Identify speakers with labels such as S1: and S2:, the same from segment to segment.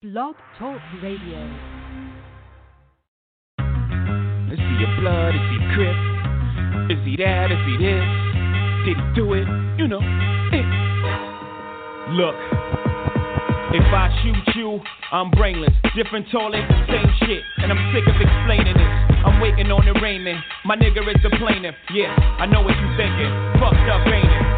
S1: Blog Talk Radio.
S2: Is he a blood? Is he Crip? Is he that? Is he this? Did he do it? You know. Eh. Look, if I shoot you, I'm brainless. Different toilet, same shit. And I'm sick of explaining this. I'm waiting on the raiment. My nigga is the plaintiff. Yeah, I know what you thinking. Fucked up, ain't it?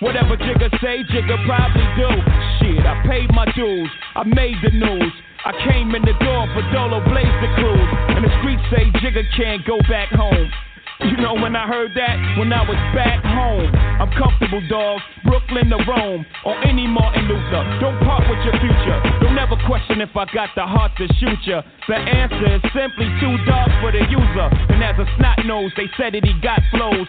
S2: Whatever Jigga say, Jigga probably do. Shit, I paid my dues. I made the news. I came in the door for Dolo Blaze the cruise. And the streets say Jigga can't go back home. You know when I heard that? When I was back home. I'm comfortable, dog. Brooklyn to Rome. Or any Martin Luther. Don't part with your future. Don't ever question if I got the heart to shoot ya. The answer is simply too dark for the user. And as a snot nose, they said that he got flows.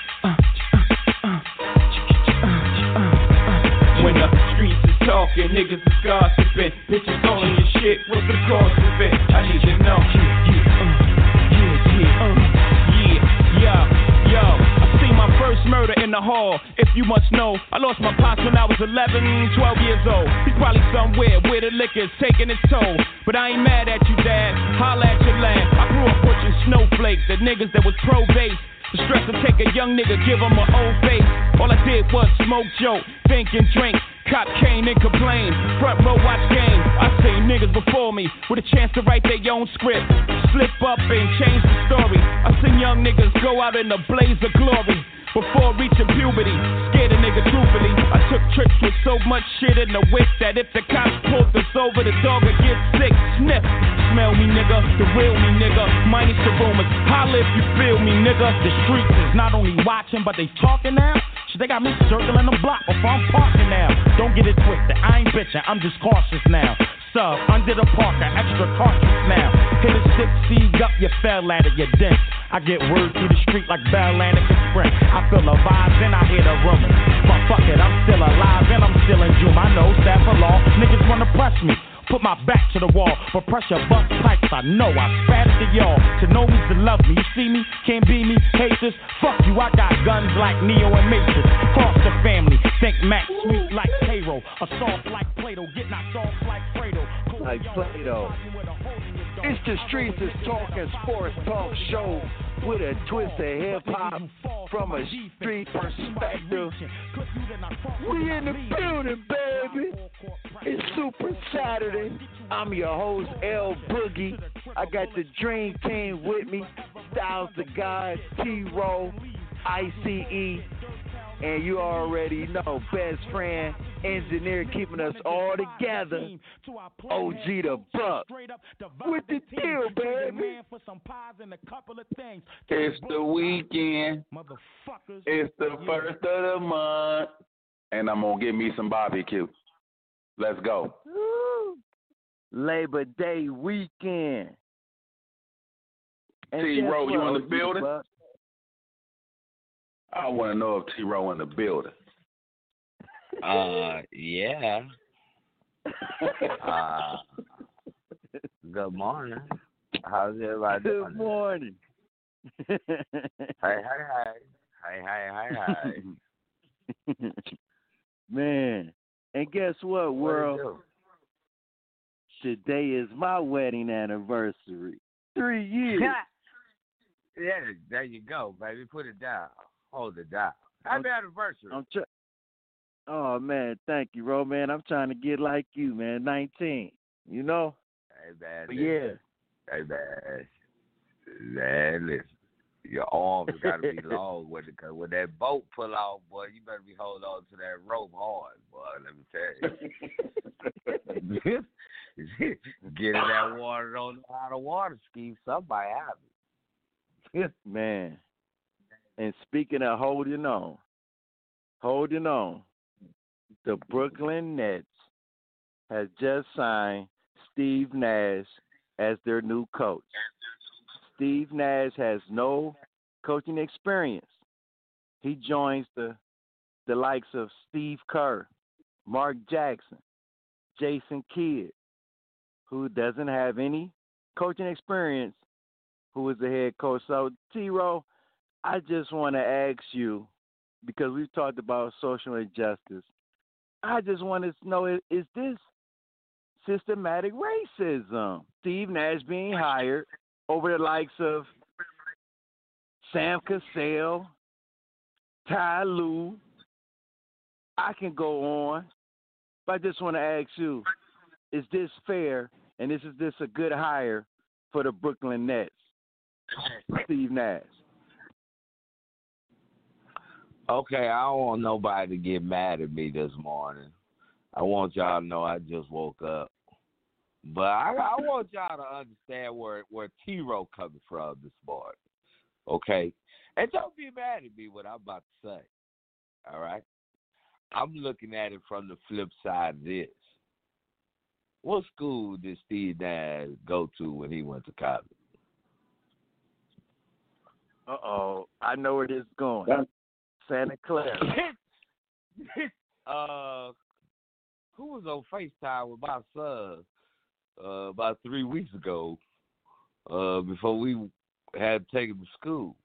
S2: talking, niggas is gossiping. Bitches on your shit. What's the cause of it? I need to know. Yeah, yeah, yeah, yeah, yeah. yo. I seen my first murder in the hall. If you must know, I lost my pops when I was 11, 12 years old. He's probably somewhere where the liquor's taking its toll. But I ain't mad at you, dad. Holla at your land. I grew up pushing snowflakes, the niggas that was pro base. The stress to take a young nigga, give him an old face. All I did was smoke, joke, think and drink. Cop cane and complain. Front row watch game. I seen niggas before me with a chance to write their own script. Slip up and change the story. I seen young niggas go out in a blaze of glory. Before reaching puberty, scared a nigga truthfully. I took trips with so much shit in the whip that if the cops pulled us over, the dog would get sick. Sniff, smell me, nigga, the real me, nigga. Minus the rumors, holla if you feel me, nigga. The streets is not only watching, but they talking now. They got me circling the block before I'm parking now. Don't get it twisted, I ain't bitching, I'm just cautious now. Sub, under the parker, extra cautious now. Hit a six seed up, you fell at it, you dent. I get word through the street like Bell Atlantic Sprint. I feel the vibes and I hear the rumors. But fuck it, I'm still alive and I'm still in June. I know staff of law, niggas wanna press me. Put my back to the wall, but pressure bust pipes. I know I spat it to y'all. To know me's to love me. You see me, can't be me, hate this. Fuck you, I got guns like Neo and Matrix. Cross the family, think Max sweet like payroll. A soft like Plato, get knocked off like Fredo.
S3: Like Plato. It's the Streets is Talking Sports Talk Show with a twist of hip hop from a street perspective. We in the building, baby. It's Super Saturday. I'm your host, L Boogie. I got the Dream Team with me. Styles the God, T Roll, ICE, and you already know, best friend, engineer keeping us all together. OG the Buck. With the deal, baby.
S4: It's the weekend. It's the first of the month. And I'm going to get me some barbecue. Let's go.
S3: Woo. Labor Day weekend.
S4: T Row, you in the building? I want to know if T Row in the building.
S5: Uh, yeah. uh, good morning. How's everybody
S6: Good
S5: doing?
S6: morning.
S5: Hey, hey, hey. Hey, hey, hey, hey.
S6: Man, and guess what,
S5: What
S6: world?
S5: do?
S6: Today is my wedding anniversary. Three years.
S5: yeah, there you go, baby. Put it down. Hold it down. Happy anniversary.
S6: I'm Oh man, thank you, bro. Man, I'm trying to get like you, man. 19. You know?
S5: Hey, man.
S6: But yeah.
S5: Hey, man. Man, listen. Your arms got to be long when, it, cause when that boat pull off, boy. You better be holding on to that rope hard, boy. Let me tell you. Get in that water, don't know how water ski. Somebody have it.
S6: Man. And speaking of holding on, holding on, the Brooklyn Nets has just signed Steve Nash as their new coach. Steve Nash has no coaching experience. He joins the the likes of Steve Kerr, Mark Jackson, Jason Kidd, who doesn't have any coaching experience, who is the head coach. So T Row, I just want to ask you, because we've talked about social injustice, I just want to know is, is this systematic racism? Steve Nash being hired over the likes of Sam Cassell, Ty Lue. I can go on, but I just want to ask you: Is this fair? And is this a good hire for the Brooklyn Nets? Steve Nash.
S5: Okay, I don't want nobody to get mad at me this morning. I want y'all to know I just woke up. But I, I want y'all to understand where where T Row coming from this morning. Okay? And don't be mad at me what I'm about to say. All right? I'm looking at it from the flip side of this. What school did Steve Nash go to when he went to college?
S6: Uh oh, I know where this is going. Santa Clara.
S5: uh, who was on FaceTime with my son uh, about three weeks ago uh, before we had to take him to school?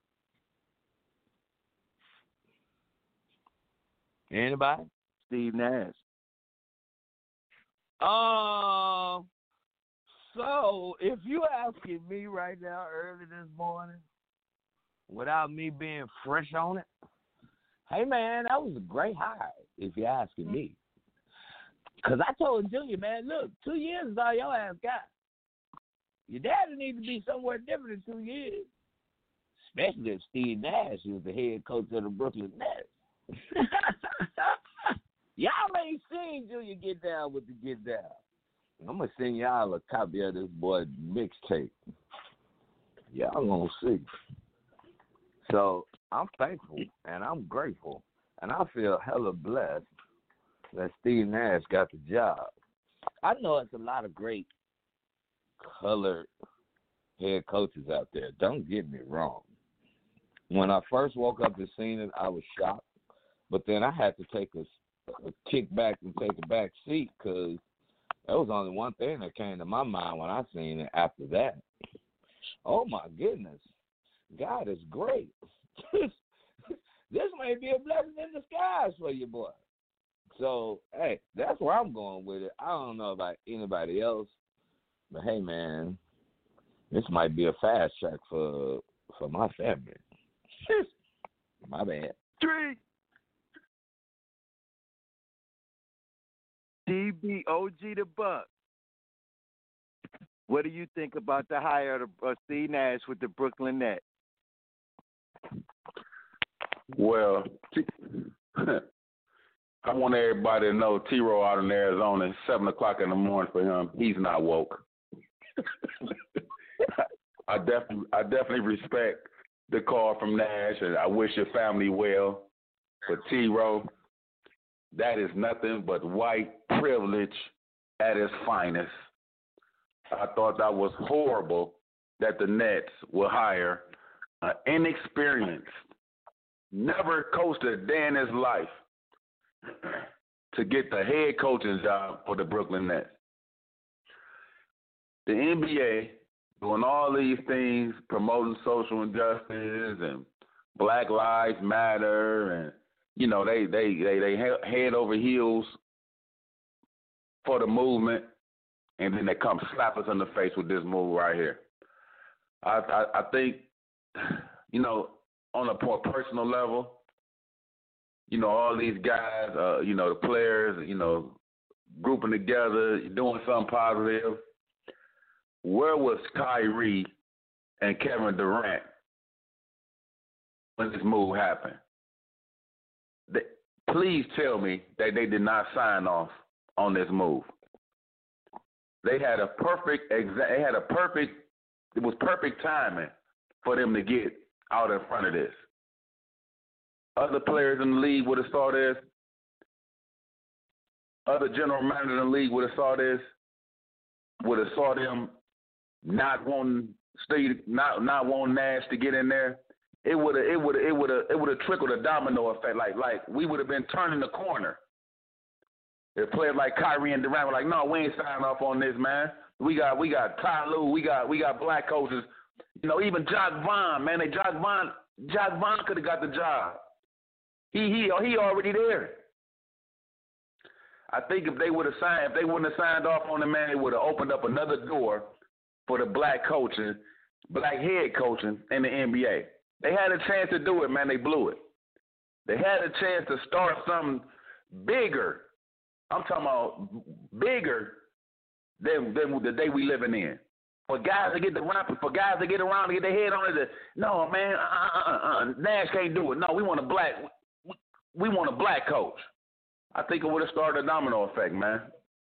S5: Anybody?
S6: Steve Nash.
S5: Um. So, if you asking me right now, early this morning, without me being fresh on it, hey man, that was a great hire. If you're asking me, mm-hmm. because I told Junior, man, look, two years is all your ass got. Your daddy need to be somewhere different in two years, especially if Steve Nash is the head coach of the Brooklyn Nets. Y'all ain't seen Junior get down with the get down. I'm gonna send y'all a copy of this boy mixtape. Y'all gonna see. So I'm thankful and I'm grateful and I feel hella blessed that Steve Nash got the job. I know it's a lot of great colored head coaches out there. Don't get me wrong. When I first woke up and seen it, I was shocked. But then I had to take a, a kick back and take a back seat because there was only one thing that came to my mind when I seen it after that. Oh my goodness. God is great. This may be a blessing in disguise for you, boy. So, hey, that's where I'm going with it. I don't know about anybody else, but hey, man, this might be a fast track for for my family. my bad.
S6: Three. DBOG the Buck. What do you think about the hire of uh, Steve Nash with the Brooklyn Nets?
S4: Well, T- I want everybody to know T Row out in Arizona, seven o'clock in the morning for him. He's not woke. I definitely I definitely respect the call from Nash and I wish your family well. But T Row, that is nothing but white privilege at its finest. I thought that was horrible that the Nets will hire an inexperienced, never coached a day in his life to get the head coaching job for the Brooklyn Nets. The NBA doing all these things, promoting social injustice and Black Lives Matter, and you know they they they they head over heels for the movement, and then they come slap us in the face with this move right here. I I, I think, you know, on a more personal level, you know, all these guys, uh, you know, the players, you know, grouping together, doing something positive. Where was Kyrie and Kevin Durant when this move happened? They, please tell me that they did not sign off on this move. They had a perfect exa- they had a perfect it was perfect timing for them to get out in front of this. Other players in the league would have saw this. Other general managers in the league would have saw this. Would have saw them not wanting stay not not wanting Nash to get in there. It would have it would it would have it would have trickled a domino effect. Like like we would have been turning the corner. If players like Kyrie and Durant were like, no, we ain't signing off on this, man. We got we got Ty Lue, we got we got black coaches. You know, even Jacque Vaughn, man, they Jacque Vaughn Jacque Vaughn could have got the job. He he he already there. I think if they would have signed, if they wouldn't have signed off on the man, it would have opened up another door for the black coaching, black head coaching in the NBA. They had a chance to do it, man. They blew it. They had a chance to start something bigger. I'm talking about bigger than than the day we living in. For guys to get the ramp, for guys to get around to get their head on it. No, man, uh, uh, uh, uh, Nash can't do it. No, we want a black we want a black coach. I think it would have started a domino effect, man.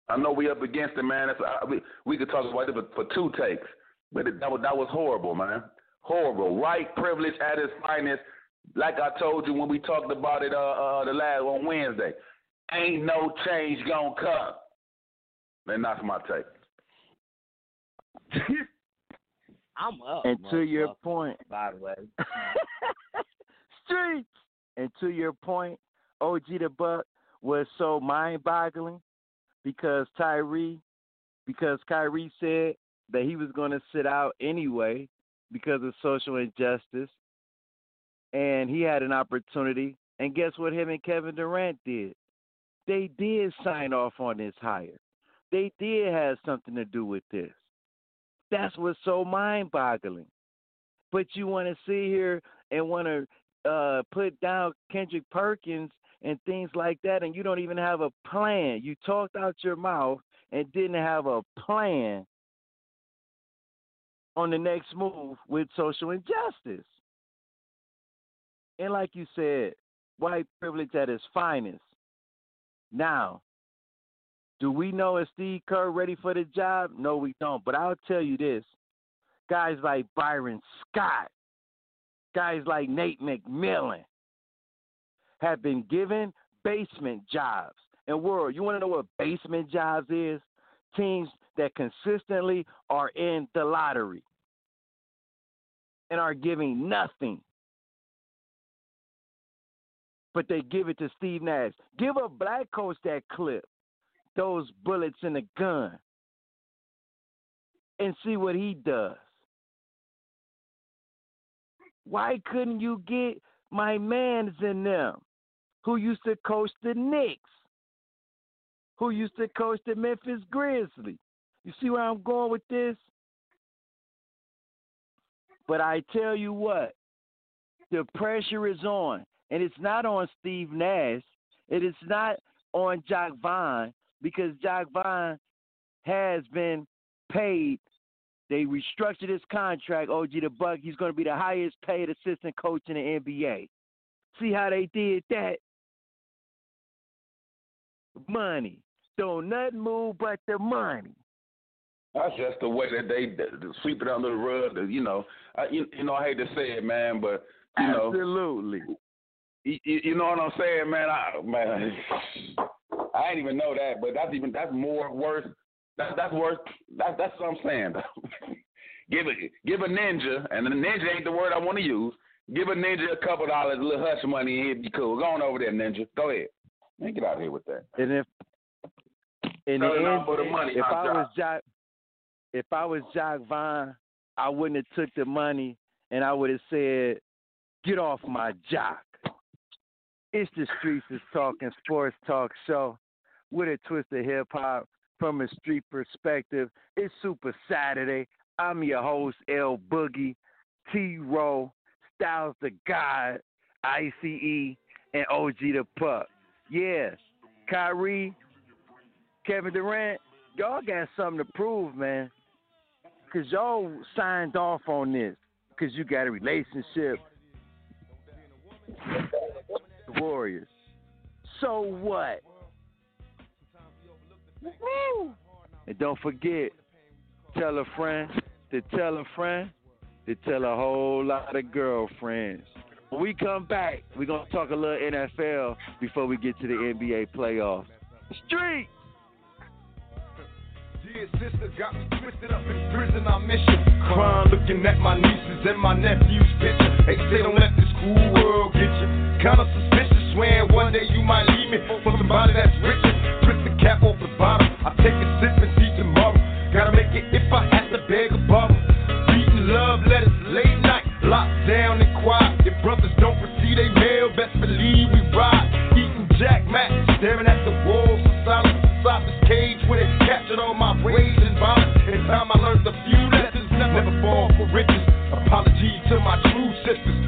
S4: I know we up against it, man. Uh, we, we could talk about it for, for two takes, but it, that was that was horrible, man. Horrible. White privilege at its finest. Like I told you when we talked about it uh, uh the last on Wednesday, ain't no change gonna come. And that's my take.
S5: I'm up.
S6: And to your point,
S5: by the way,
S6: streets. And to your point, OG the Buck was so mind-boggling because Tyree, because Kyrie said that he was going to sit out anyway because of social injustice, and he had an opportunity. And guess what? Him and Kevin Durant did. They did sign off on this hire. They did have something to do with this. That's what's so mind-boggling. But you want to sit here and want to uh, put down Kendrick Perkins and things like that, and you don't even have a plan. You talked out your mouth and didn't have a plan on the next move with social injustice. And like you said, white privilege at its finest. Now, do we know is Steve Kerr ready for the job? No, we don't. But I'll tell you this guys like Byron Scott guys like Nate McMillan have been given basement jobs. And world, you want to know what basement jobs is? Teams that consistently are in the lottery and are giving nothing. But they give it to Steve Nash. Give a black coach that clip, those bullets in the gun, and see what he does. Why couldn't you get my mans in them who used to coach the Knicks, who used to coach the Memphis Grizzlies? You see where I'm going with this? But I tell you what, the pressure is on. And it's not on Steve Nash. It is not on Jacque Vaughn because Jacque Vaughn has been paid they restructured his contract, OG the Buck. He's going to be the highest paid assistant coach in the NBA. See how they did that? Money. Don't nothing move but the money.
S4: That's just the way that they, sweep it under the rug. You know, I, you, you know, I hate to say it, man, but you
S6: Absolutely.
S4: know, you, you know what I'm saying, man. I, man, I didn't even know that, but that's even that's more worse that, that's worth. That, that's what I'm saying. Give a give a ninja, and the ninja ain't the word I want to use. Give a ninja a couple dollars, a little hush money, and he'd be cool. Go on over there, ninja. Go ahead. Man, get out of here with that.
S6: And if in the end,
S4: for the money,
S6: if I
S4: job.
S6: was Jack, if I was Jacque Vaughn, I wouldn't have took the money, and I would have said, "Get off my jock." It's the streets is talking sports talk show with a twist of hip hop from a street perspective. It's Super Saturday. I'm your host, L Boogie, T Row, Styles the God, ICE, and OG the Buck. Yeah, Kyrie, Kevin Durant, y'all got something to prove, man. Cause y'all signed off on this. Cause you got a relationship. The Warriors. So what? And don't forget, tell a friend to tell a friend to tell a whole lot of girlfriends. When we come back, we're gonna talk a little NFL before we get to the NBA playoffs. Street.
S7: Dear sister got me twisted up in prison, I miss you. Crying, looking at my nieces and my nephew's picture. They say don't let this cool world get you. Kinda suspicious, swearing one day you might leave me for somebody that's richer. Cap off the bottom, I take a sip and see tomorrow. Gotta make it if I have to beg a bottle. Reading love letters late night, locked down and quiet. If brothers don't receive they mail, best believe we ride. Eating Jack Mac, staring at the walls of silence inside this cage where they captured all my rage and violence. In time I learned a few lessons, never fall for riches. Apologies to my true sisters,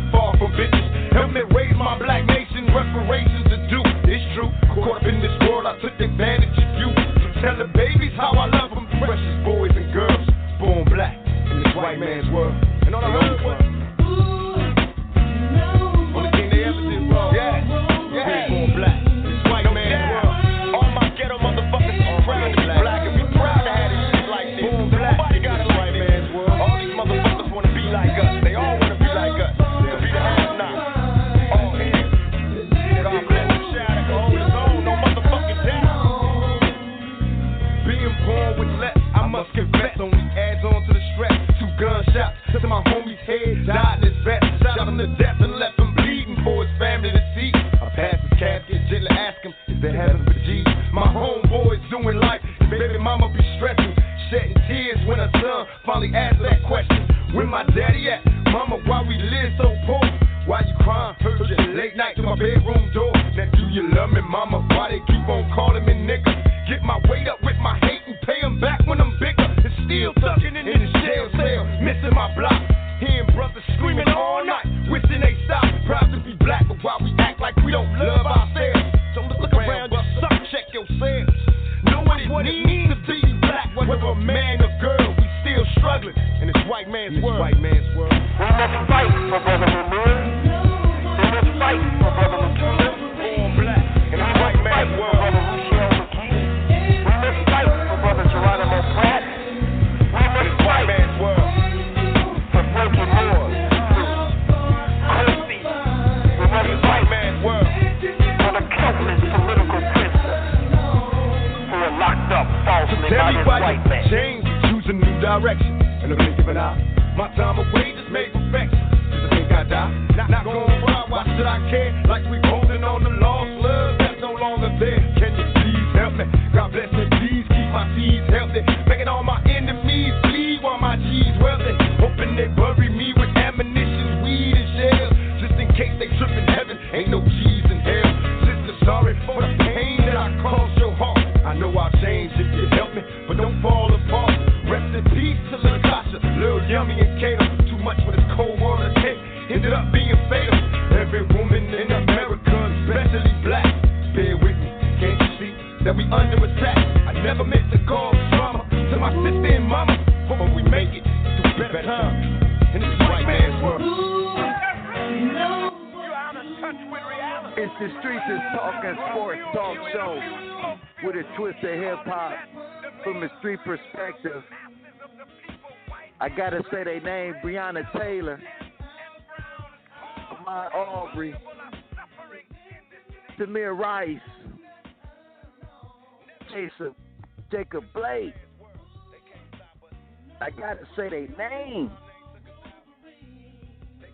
S7: I
S6: gotta say their name.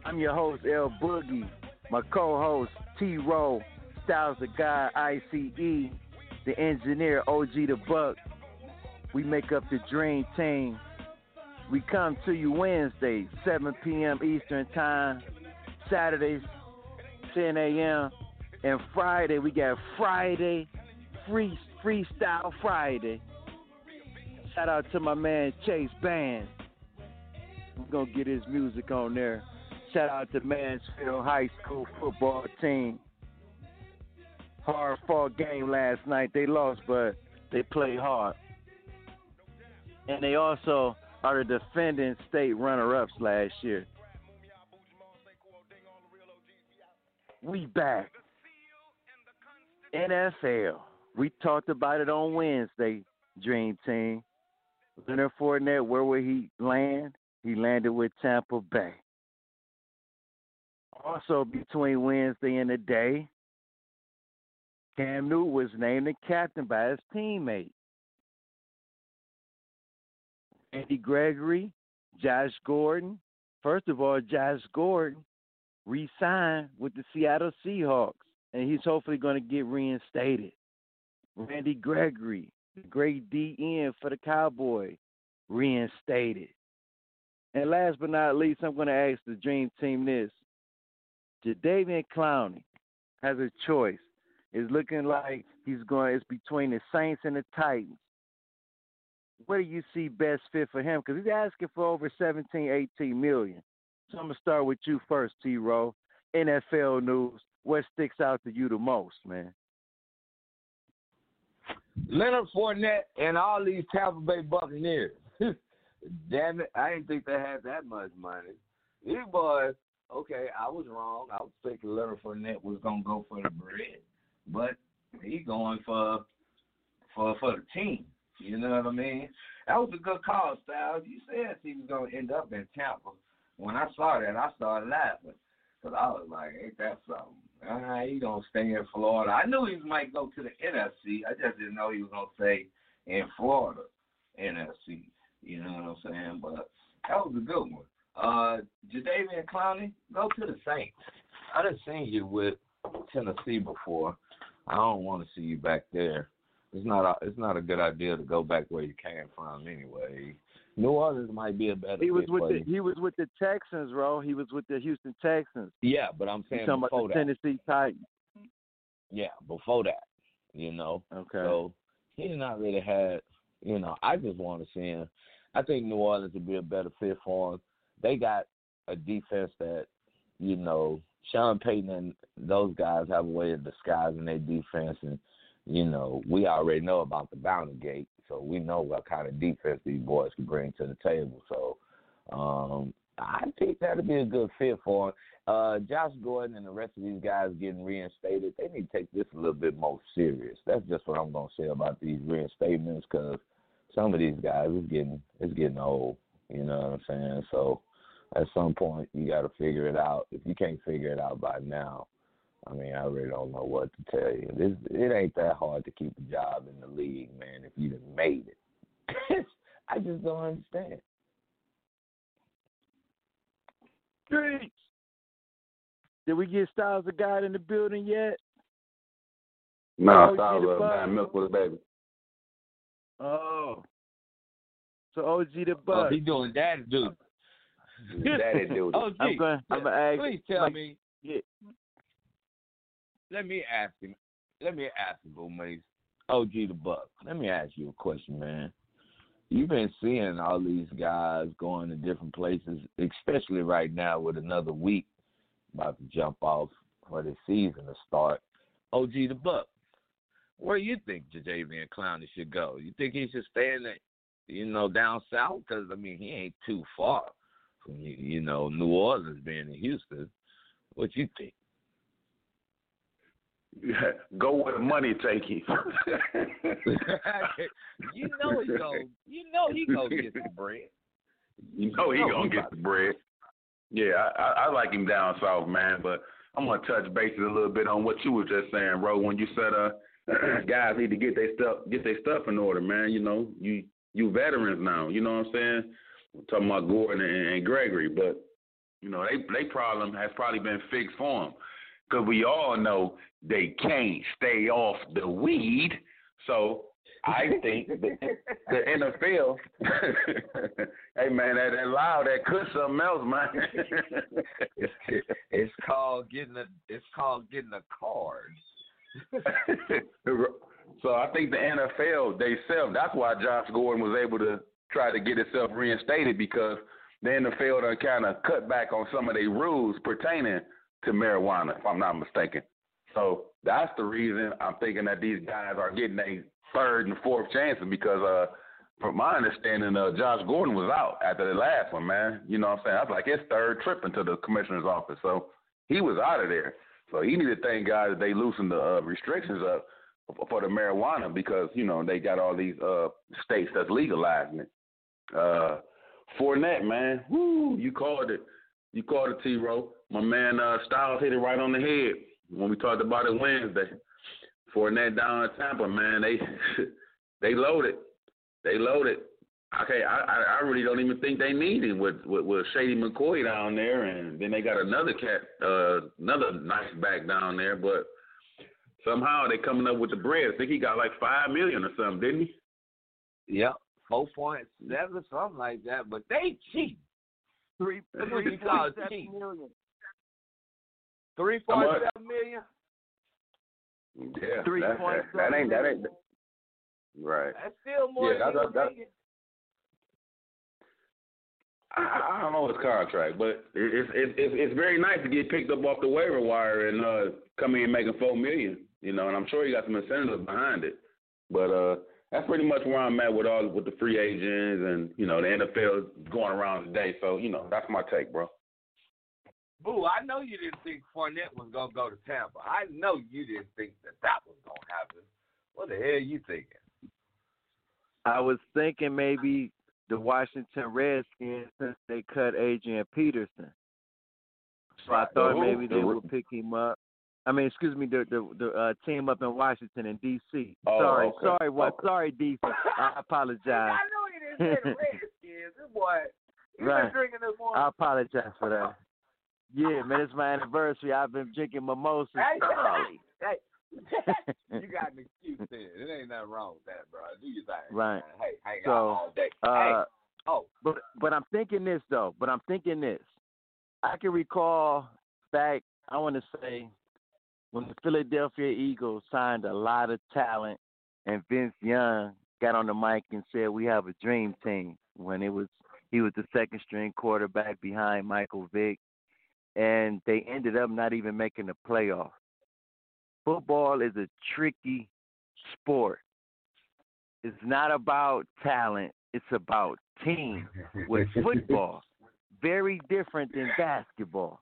S6: I'm your host, L Boogie. My co-host, T Row, Styles the Guy, ICE, the engineer, OG the Buck. We make up the Dream Team. We come to you Wednesday, 7 p.m. Eastern Time. Saturdays, 10 a.m. And Friday, we got Friday, free Freestyle Friday. Shout out to my man Chase Band. We're gonna get his music on there. Shout out to Mansfield High School football team. Hard fought game last night. They lost, but they played hard. And they also are the defending state runner ups last year. We back. NFL. We talked about it on Wednesday, Dream Team. Leonard Fournette, where would he land? He landed with Tampa Bay. Also, between Wednesday and today, Cam Newton was named the captain by his teammate. Randy Gregory, Josh Gordon. First of all, Josh Gordon re signed with the Seattle Seahawks, and he's hopefully going to get reinstated. Randy Gregory, the great DN for the Cowboy, reinstated. And last but not least, I'm going to ask the Dream Team this. Jadeveon Clowney has a choice. It's looking like he's going, it's between the Saints and the Titans. What do you see best fit for him? Because he's asking for over 17, 18 million. So I'm going to start with you first, T Row. NFL news. What sticks out to you the most, man?
S5: Leonard Fournette and all these Tampa Bay Buccaneers. Damn it, I didn't think they had that much money. These boys, okay, I was wrong. I was thinking Leonard Fournette was gonna go for the bread, but he going for for for the team. You know what I mean? That was a good call, Styles. You said he was gonna end up in Tampa. When I saw that, I started laughing because I was like, "Ain't that something?" Uh, he gonna stay in Florida. I knew he might go to the NFC. I just didn't know he was gonna stay in Florida, NFC. You know what I'm saying? But that was a good one. Uh, Jadeveon Clowney, go to the Saints. I done seen you with Tennessee before. I don't want to see you back there. It's not a, it's not a good idea to go back where you came from anyway. New Orleans might be a better.
S6: He was with the
S5: you.
S6: he was with the Texans, bro. He was with the Houston Texans.
S5: Yeah, but I'm saying
S6: talking
S5: before
S6: about the
S5: that.
S6: Tennessee Titans?
S5: Yeah, before that, you know.
S6: Okay.
S5: So he's not really had, you know. I just want to see him. I think New Orleans would be a better fit for him. They got a defense that, you know, Sean Payton and those guys have a way of disguising their defense, and you know, we already know about the bounty gate, so we know what kind of defense these boys can bring to the table. So, um, I think that'd be a good fit for him. Uh, Josh Gordon and the rest of these guys getting reinstated, they need to take this a little bit more serious. That's just what I'm gonna say about these reinstatements, because some of these guys is getting it's getting old. You know what I'm saying? So at some point you got to figure it out. If you can't figure it out by now, I mean, I really don't know what to tell you. This it ain't that hard to keep a job in the league, man. If you done made it, I just don't understand.
S6: Streets. Did we get Styles the God in the building yet?
S4: No,
S6: Oh,
S4: I
S6: you the
S4: love
S6: bug.
S4: buying milk with a baby.
S6: Oh. So OG the
S5: Oh, he doing daddy duty.
S4: Daddy duty.
S5: Oh,
S6: I'm
S5: gee,
S6: going. I'm gonna ask.
S5: please tell
S6: like,
S5: me.
S6: Yeah.
S5: Let me ask him. Let me ask him, Boomase. OG the Buck. Let me ask you a question, man. You've been seeing all these guys going to different places, especially right now with another week about to jump off for the season to start. OG the Buck. Where you think Jadeveon Clowney should go? You think he should stay in the, you know, down south? Because I mean, he ain't too far from you, you know New Orleans being in Houston. What you think?
S4: Go where the money take you.
S5: you know he go. You know he go get the bread.
S4: You know he gonna
S5: he
S4: get the bread. Yeah, I, I, I like him down south, man. But I'm gonna touch bases a little bit on what you were just saying, bro. When you said uh, guys need to get their stuff get their stuff in order, man. You know, you you veterans now. You know what I'm saying? I'm talking about Gordon and, and Gregory, but you know they they problem has probably been fixed for them because we all know they can't stay off the weed. So I think the, the NFL, hey man, that, that loud, that could something else, man.
S5: it's called getting a. It's called getting a card.
S4: so I think the NFL they self. That's why Josh Gordon was able to try to get itself reinstated because the NFL done kind of cut back on some of their rules pertaining to marijuana, if I'm not mistaken. So that's the reason I'm thinking that these guys are getting a third and fourth chances because, uh, from my understanding, uh, Josh Gordon was out after the last one, man. You know what I'm saying? That's like his third trip into the commissioner's office. So he was out of there. So he need to thank God that they loosened the uh, restrictions up for the marijuana because, you know, they got all these uh, states that's legalizing it. Uh, Fournette, man, woo, you called it. You called it, T-Row. My man uh, Styles hit it right on the head when we talked about it Wednesday. Fournette down in Tampa, man, they they loaded. They loaded. Okay, I, I really don't even think they need him with, with with Shady McCoy down there, and then they got another cat, uh, another nice back down there. But somehow they coming up with the bread. I think he got like five million or something, didn't he?
S5: Yep, four point seven, something like that. But they cheap.
S6: Three,
S5: That's what you call it cheap.
S6: million.
S5: Three point seven million.
S4: Yeah,
S6: Three
S4: that,
S6: point
S4: that, that ain't that ain't right.
S5: That's still more
S4: Yeah,
S5: than
S4: that-
S5: you.
S4: I, I don't know his contract, but it, it's it's it's it's very nice to get picked up off the waiver wire and uh come in making four million. You know, and I'm sure he got some incentives behind it. But uh that's pretty much where I'm at with all with the free agents and you know the NFL going around today. So you know that's my take, bro.
S5: Boo, I know you didn't think Fournette was gonna go to Tampa. I know you didn't think that that was gonna happen. What the hell are you thinking?
S6: I was thinking maybe the Washington Redskins since they cut Adrian Peterson. So I thought maybe they would pick him up. I mean, excuse me, the the, the uh, team up in Washington and D.C.
S4: Oh,
S6: sorry,
S4: okay.
S6: sorry, what?
S4: Okay.
S6: Sorry, D.C. I apologize.
S5: I know you didn't say the Redskins. This boy, he
S6: Right.
S5: been drinking this morning.
S6: I apologize for that. Yeah, man, it's my anniversary. I've been drinking mimosas
S5: Hey,
S6: thoroughly.
S5: hey, you got an excuse there. It ain't nothing wrong with that, bro. Do your thing.
S6: Right.
S5: Man. Hey, hang
S6: So,
S5: out all day.
S6: Uh,
S5: hey, oh,
S6: But but I'm thinking this though. But I'm thinking this. I can recall back. I want to say when the Philadelphia Eagles signed a lot of talent, and Vince Young got on the mic and said, "We have a dream team." When it was he was the second string quarterback behind Michael Vick, and they ended up not even making the playoff. Football is a tricky sport. It's not about talent. It's about team with football. Very different than basketball.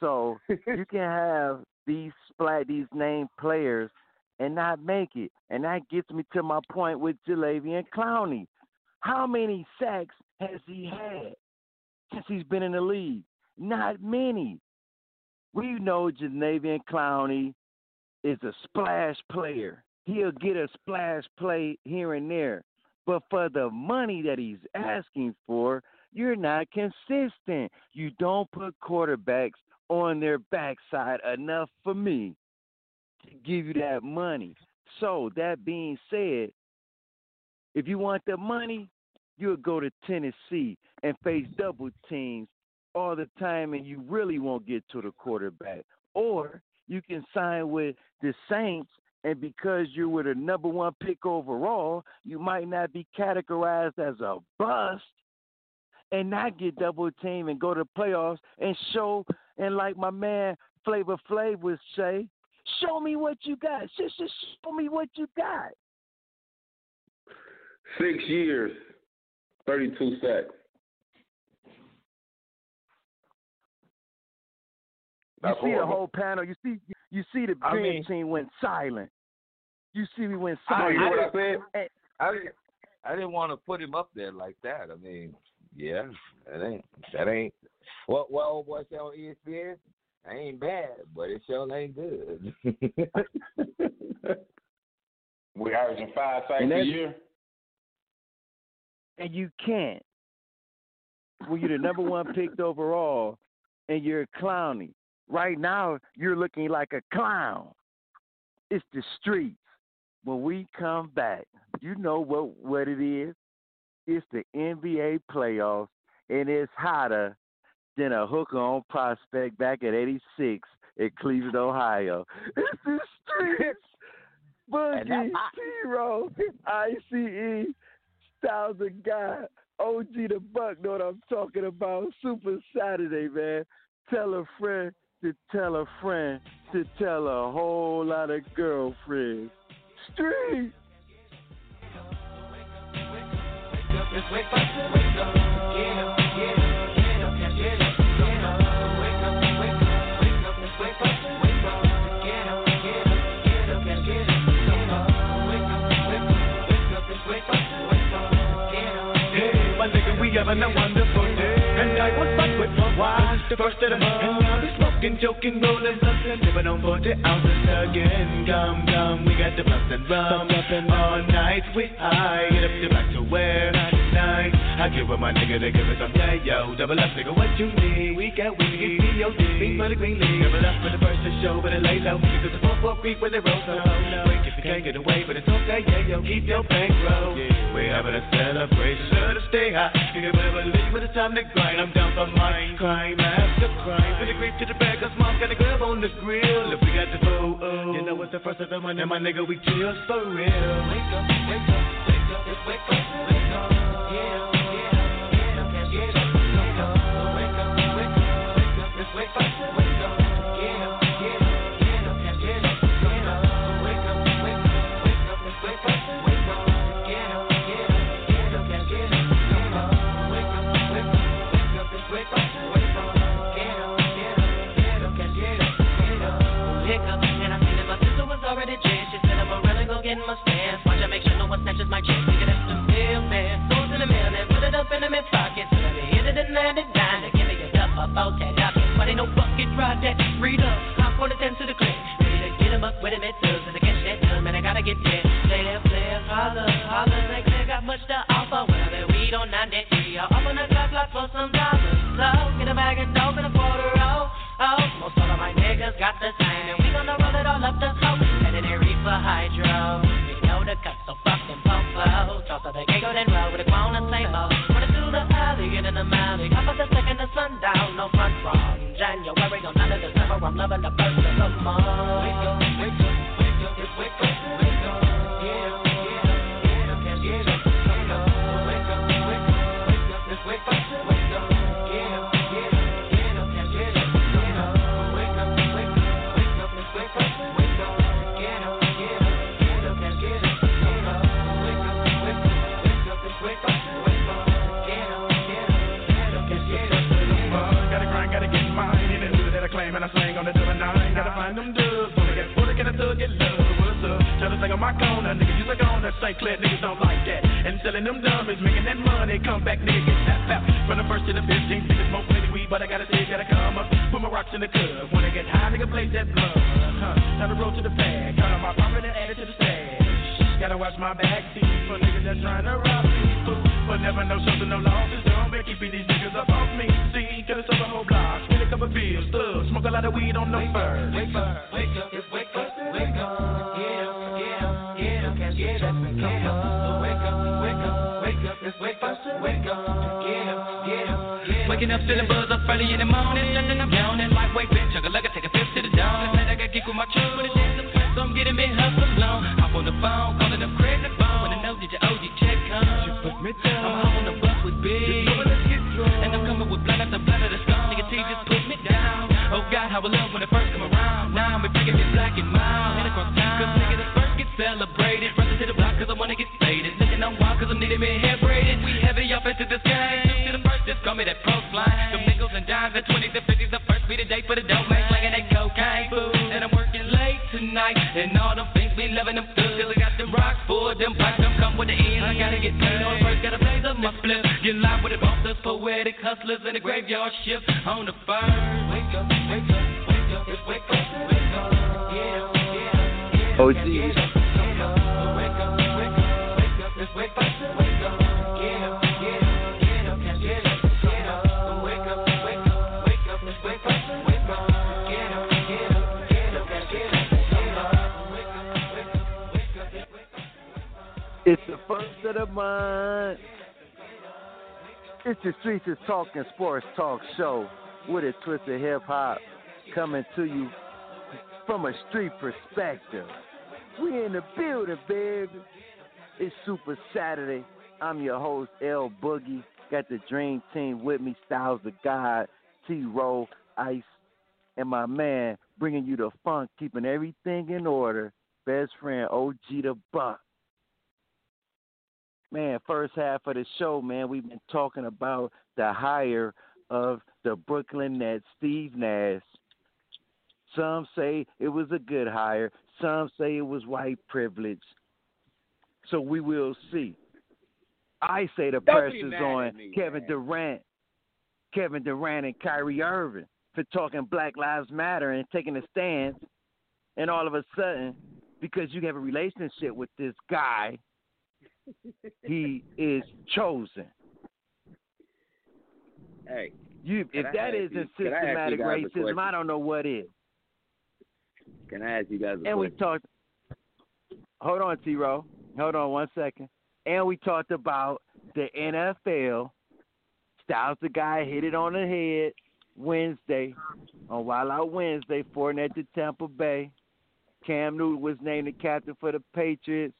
S6: So you can have these splat these named players and not make it. And that gets me to my point with Jadeveon Clowney. How many sacks has he had since he's been in the league? Not many. We know Jadeveon Clowney is a splash player. He'll get a splash play here and there. But for the money that he's asking for, you're not consistent. You don't put quarterbacks on their backside enough for me to give you that money. So, that being said, if you want the money, you'll go to Tennessee and face double teams all the time, and you really won't get to the quarterback. Or you can sign with the Saints, and because you're with a number one pick overall, you might not be categorized as a bust and not get double teamed and go to playoffs and show and like my man Flavor Flav would say, show me what you got. Just, just show me what you got.
S4: Six years, thirty-two sacks.
S6: You
S4: That's
S6: see the whole panel. You see, you see the
S5: I mean-
S6: team went silent. You see, we went
S4: I you know
S6: silent.
S4: what I said?
S5: I didn't, I didn't want to put him up there like that. I mean, yeah, that ain't that ain't what what old boy said on ESPN. That ain't bad, but it sure ain't good.
S4: we averaging five sacks a year.
S6: and you can't. when you're the number one picked overall and you're clowning. Right now, you're looking like a clown. It's the streets. When we come back, you know what what it is. It's the NBA playoffs, and it's hotter than a hooker on prospect back at '86 in Cleveland, Ohio. It's the streets. Boogie, T-Row, ICE, Styles of God, OG the Buck know what I'm talking about. Super Saturday, man. Tell a friend to tell a friend to tell a whole lot of girlfriends. Street.
S8: We having a wonderful I was back with my wife, the first of the month. And now we smoking, joking, rolling, and living on 40 ounces again. Come, come, we got the blunts and rum. All night we high, get up to back to where? 99. I give up my nigga to give us some yeah, yo. Double up, nigga, what you need? We got weed, we. Beat for the green league. Double up for the first to show, but it lay low. Because the 4 4 creep when they roll so low. Wait, if you can't get away, but it's okay, yeah, yo. Keep your bankroll. We're having a celebration, so to stay high. You can never leave when it's time to grind. I'm down for mine, crime after crime. For the creep to the back, cause mom's got a grub on the grill. If we got the food, you know it's the first of the and my nigga, we chill for real. Wake up, wake up, wake up, wake up, wake up.
S9: Let me hit it and land it down. Give me a duff up out that up. But ain't no bucket ride that freedom. On the 10 to the click. Ready to get him up with him at two. So to catch that done, man, I gotta get there. Player, player, holler, holler. Like they got much to offer. When I bet weed on 93. I'll up on the clock, clock for some dollars. So get a bag of dope and a quarter roll. Oh, most all of my niggas got the same. And we gonna roll it all up the slope. Headed in reefer hydro. We sundown, no front from January on none of December. I'm loving the first of the month.
S8: That I claim and I slang on the double nine. Gotta find them dubs. Wanna get full, get a thug, get love. What's up? Try to sing on my corner. Nigga, you like on that St. Clair. Niggas don't like that. And selling them dummies, making that money. Come back, nigga, get tap, tap. From the first to the 15th, niggas smoke plenty weed, but I gotta say, gotta come up. Put my rocks in the club. Wanna get high, nigga, play that blood. Huh. Time to roll to the bag. Count on my profit and add it to the stash. Gotta watch my back teeth for niggas that's trying to rob people. But never know something, no losses. Don't make keeping these niggas up off me. See, cause it's a whole block. Spin a couple bills, thugs. Smoke a lot of weed on no fur. Wake up, wake up, just wake up, wake up. Get up, get up, get up, can't get up, get up. So wake up, wake up, wake up, just wake up, wake up. Get up, get up, get up.
S9: Waking up, feeling buzz up early in the morning. Something I'm yawning. Lightweight bitch, chug a lugger, take a fifth to the dawn. Last night I got geek with my truck, but it's dancing. So I'm getting me hustle long. Hop on the phone, calling up Craig the phone. When I know that your OG check comes. You put me down. I'm on the bus with Big. And I'm coming with blood after blood of the stone. Nigga T just put me down. Oh God, how I love when it first come around. Now we bringing it black and mild. And across town. Cause nigga, the first get celebrated. Running to the block cause I wanna get faded. Looking on wild cause I'm needing me hair braided. We heavy off into the sky. To the first, just call me that pro fly. Them nickels and dimes and 20s and 50s. The first be the day for the dope man. Slanging that cocaine food. And I'm working late tonight. And all them things be loving them good. For them pipes. Them come with the end. I gotta get paid on first. Gotta blaze up my flip. Get live with the bosses, poetic hustlers in the graveyard shift. On the fire. Wake up, wake up, wake up, wake up, wake up. Yeah, yeah, yeah.
S6: OG. It's the first of the month. It's the Streets is Talking Sports Talk Show with a twist of hip hop coming to you from a street perspective. We in the building, baby. It's Super Saturday. I'm your host, L Boogie. Got the Dream Team with me, Styles the God, T Roll, Ice, and my man bringing you the funk, keeping everything in order. Best friend, OG the Buck. Man, first half of the show, man, we've been talking about the hire of the Brooklyn Nets, Steve Nash. Some say it was a good hire. Some say it was white privilege. So we will see. I say the pressure's on
S10: me,
S6: Kevin
S10: man.
S6: Durant, Kevin Durant and Kyrie Irving for talking Black Lives Matter and taking a stance. And all of a sudden, because you have a relationship with this guy, he is chosen.
S10: Hey,
S6: you if
S10: I
S6: that isn't
S10: you- I
S6: systematic racism. I don't know what is.
S10: can I ask you guys a
S6: And we talked. Hold on, T. Row. Hold on one second. And we talked about the NFL. Styles the guy hit it on the head Wednesday on Wild Out Wednesday, Fournette to Tampa Bay. Cam Newton was named the captain for the Patriots,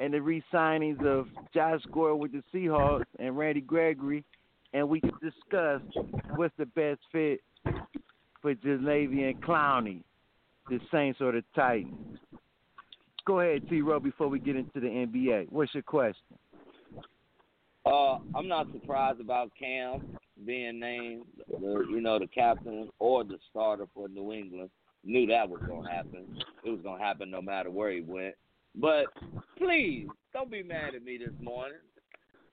S6: and the re-signings of Josh Gordon with the Seahawks and Randy Gregory, and we could discuss what's the best fit for Jadeveon Clowney, the Saints or the Titans. Go ahead, T. Row, before we get into the NBA. What's your question?
S5: Uh, I'm not surprised about Cam being named, the, you know, the captain or the starter for New England. Knew that was gonna happen. It was gonna happen no matter where he went. But please don't be mad at me this morning.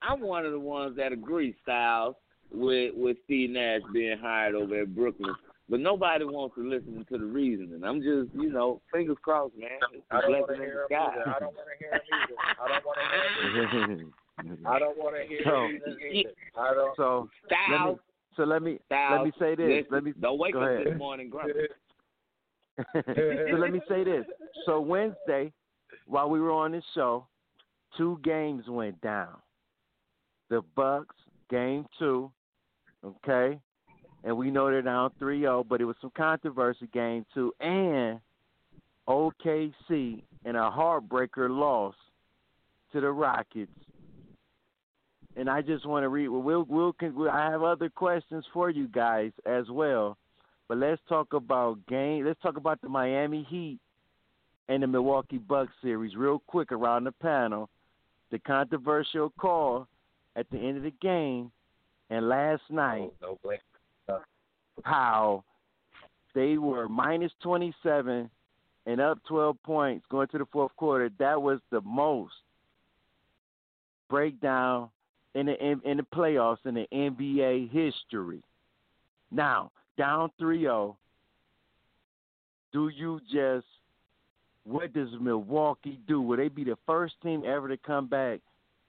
S5: I'm one of the ones that agree, Styles, with with Steve Nash being hired over at Brooklyn. But nobody wants to listen to the reasoning. I'm just, you know, fingers crossed, man.
S10: I don't want to hear him either. I don't want to hear him either. I don't want to hear him either. I don't want to hear
S6: So-
S10: him either. I don't.
S6: So let me so let me
S5: Styles,
S6: let me say this.
S5: listen,
S6: Let me
S5: don't wake up
S6: ahead.
S5: this morning grumpy.
S6: so let me say this. So Wednesday, while we were on this show, two games went down. The Bucks game two, okay, and we know they're down 3-0, but it was some controversy game two, and OKC in a heartbreaker loss to the Rockets. And I just want to read. Well, we'll, we'll, we'll. I have other questions for you guys as well. But let's talk about game. Let's talk about the Miami Heat and the Milwaukee Bucks series real quick around the panel. The controversial call at the end of the game and last night oh,
S10: No blink.
S6: Uh, how they were minus 27 and up 12 points going to the fourth quarter. That was the most breakdown in the in, in the playoffs in the NBA history. Now, down 3-0, do you just what does Milwaukee do? Will they be the first team ever to come back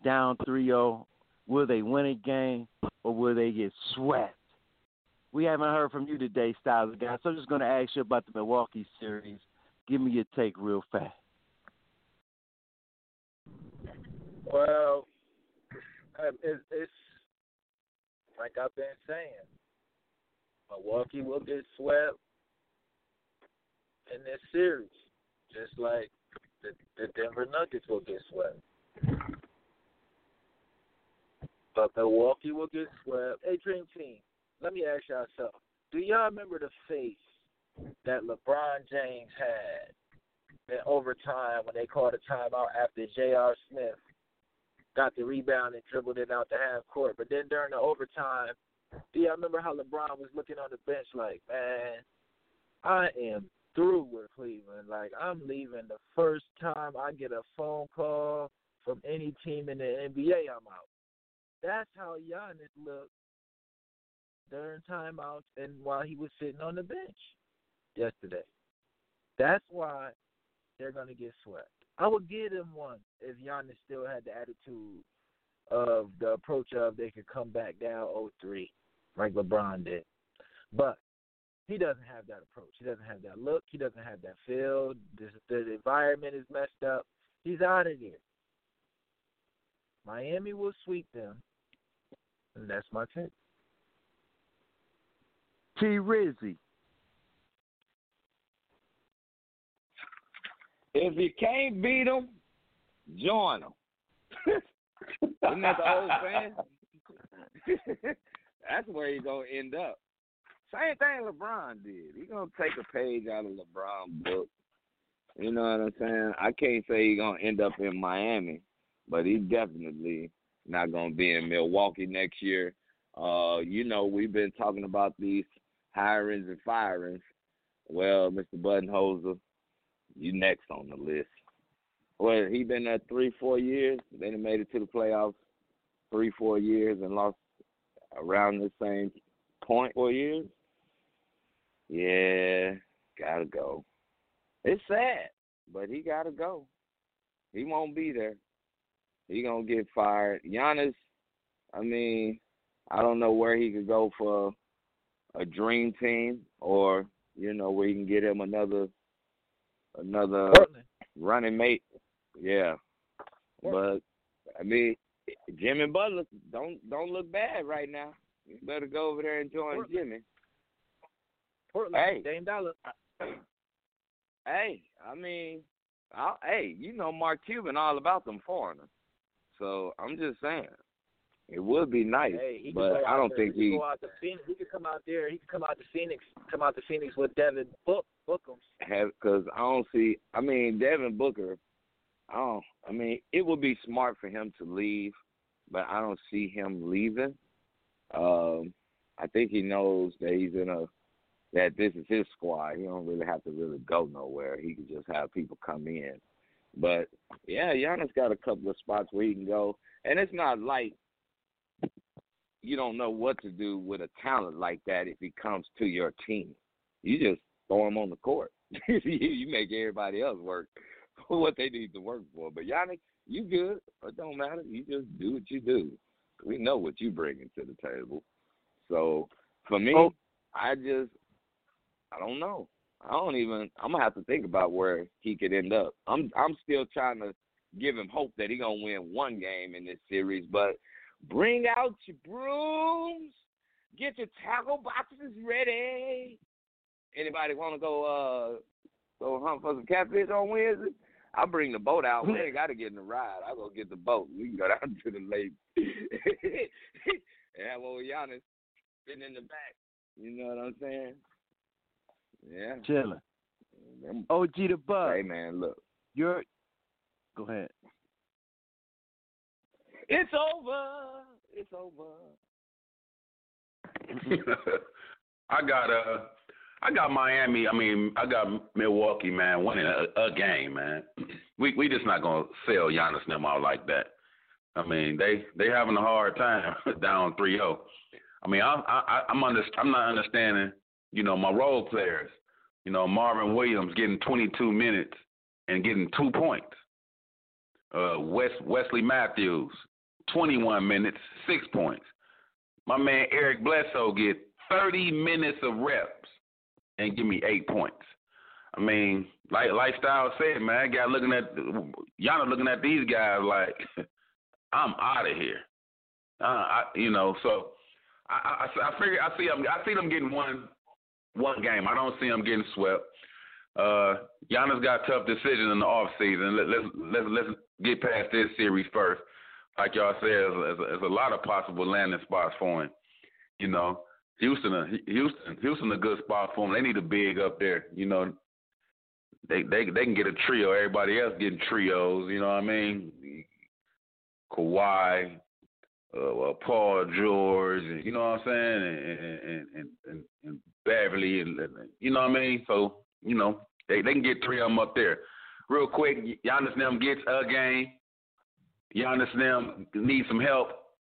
S6: down 3-0? Will they win a game or will they get swept? We haven't heard from you today, Styles guys. So I'm just going to ask you about the Milwaukee series. Give me your take real fast.
S10: Well, um, it's like I've been saying. Milwaukee will get swept in this series, just like the, the Denver Nuggets will get swept. But Milwaukee will get swept. Hey, Dream Team, let me ask y'all something. Do y'all remember the face that LeBron James had in overtime when they called a timeout after J.R. Smith got the rebound and dribbled it out the half court. But then during the overtime, do y'all remember how LeBron was looking on the bench like, man, I am through with Cleveland. Like I'm leaving the first time I get a phone call from any team in the NBA, I'm out. That's how Giannis looked during timeouts and while he was sitting on the bench yesterday. That's why they're gonna get swept. I would give them one if Giannis still had the attitude of the approach of they could come back down 0-3 like LeBron did. But he doesn't have that approach. He doesn't have that look. He doesn't have that feel. The, the environment is messed up. He's out of there. Miami will sweep them, and that's my take.
S6: T Rizzy.
S5: If you can't beat them, join them. Isn't that the old saying? That's where you're gonna end up. Same thing LeBron did. He gonna take a page out of LeBron book. You know what I'm saying? I can't say he's gonna end up in Miami, but he's definitely not gonna be in Milwaukee next year. Uh, you know, we've been talking about these hirings and firings. Well, Mr. Budenholzer, you next on the list. Well, he been there three, four years. They done made it to the playoffs three, four years and lost around the same point four years. Yeah, gotta go. It's sad, but he gotta go. He won't be there. He gonna get fired. Giannis, I mean, I don't know where he could go for a dream team or you know where he can get him another another
S10: Portland.
S5: running mate. Yeah, but I mean, Jimmy Butler don't don't look bad right now. You better go over there and join
S10: Portland.
S5: Jimmy.
S10: Portland.
S5: Hey.
S10: Dame Dollar.
S5: Hey, I mean, I, hey, you know Mark Cuban all about them foreigners. So I'm just saying, it would be nice,
S10: Hey, he
S5: but I don't
S10: there.
S5: think
S10: he,
S5: he
S10: could go out to Phoenix. He could come out there. He could come out to Phoenix. Come out to Phoenix with Devin Book Bookham.
S5: have because I don't see. I mean, Devin Booker. I don't. I mean, it would be smart for him to leave, but I don't see him leaving. Um, I think he knows that he's in a that this is his squad. He don't really have to really go nowhere. He could just have people come in. But yeah, Giannis got a couple of spots where he can go, and it's not like you don't know what to do with a talent like that if he comes to your team. You just throw him on the court. you make everybody else work for what they need to work for. But Giannis, you good. It don't matter. You just do what you do. We know what you bringing to the table. So for me,
S6: Oh.
S5: I just I don't know. I don't even. I'm gonna have to think about where he could end up. I'm I'm still trying to give him hope that he gonna win one game in this series. But bring out your brooms, get your tackle boxes ready. Anybody want to go uh go hunt for some catfish on Wednesday? I'll bring the boat out. We ain't got to get in the ride. I'll go get the boat. We can go down to the lake and have old Giannis sitting in the back. You know what I'm saying? Yeah.
S6: Chilling.
S5: Them-
S6: OG the Buck.
S5: Hey man, look.
S6: You're go ahead.
S5: It's over. It's over.
S4: I got uh I got Miami. I mean, I got Milwaukee, man, winning a, a game, man. We we just not gonna sell Giannis and them out like that. I mean, they they having a hard time down 3-0. I mean, I, I I'm under, I'm not understanding. You know, my role players. You know, Marvin Williams getting 22 minutes and getting two points. Uh, Wes Wesley Matthews, 21 minutes, six points. My man Eric Bledsoe get 30 minutes of reps and give me eight points. I mean, like lifestyle said, man, I got looking at y'all are looking at these guys like I'm out of here. Uh, I, you know, so I, I, I figure I see them. I see them getting one one game. I don't see them getting swept. Uh, Giannis got tough decisions in the off season. Let, let's let's let's get past this series first. Like y'all said, there's, there's, there's a lot of possible landing spots for him. You know, Houston, uh, Houston, Houston, a good spot for him. They need a big up there. You know, they they they can get a trio. Everybody else getting trios. You know what I mean? Kawhi, uh, Paul George, and, you know what I'm saying, and and and, and, and Beverley, and, and you know what I mean. So you know they they can get three of them up there. Real quick, Giannis them gets a game. Giannis them need some help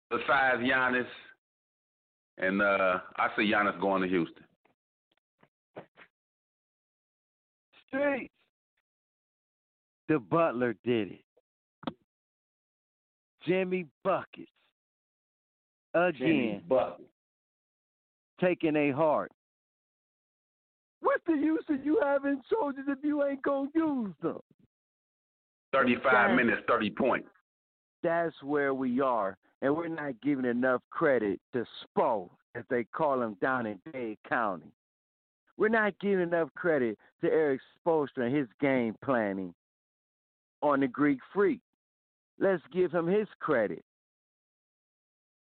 S4: besides Giannis, and uh, I see Giannis going to Houston.
S6: Streets. The Butler did it. Jimmy Buckets. Again,
S4: Bucket.
S6: taking a heart. What's the use of you having soldiers if you ain't gonna use them?
S4: 35
S6: Exactly.
S4: minutes, 30 points.
S6: That's where we are, and we're not giving enough credit to Spo, as they call him down in Dade County. We're not giving enough credit to Erik Spoelstra and his game planning on the Greek Freak. Let's give him his credit.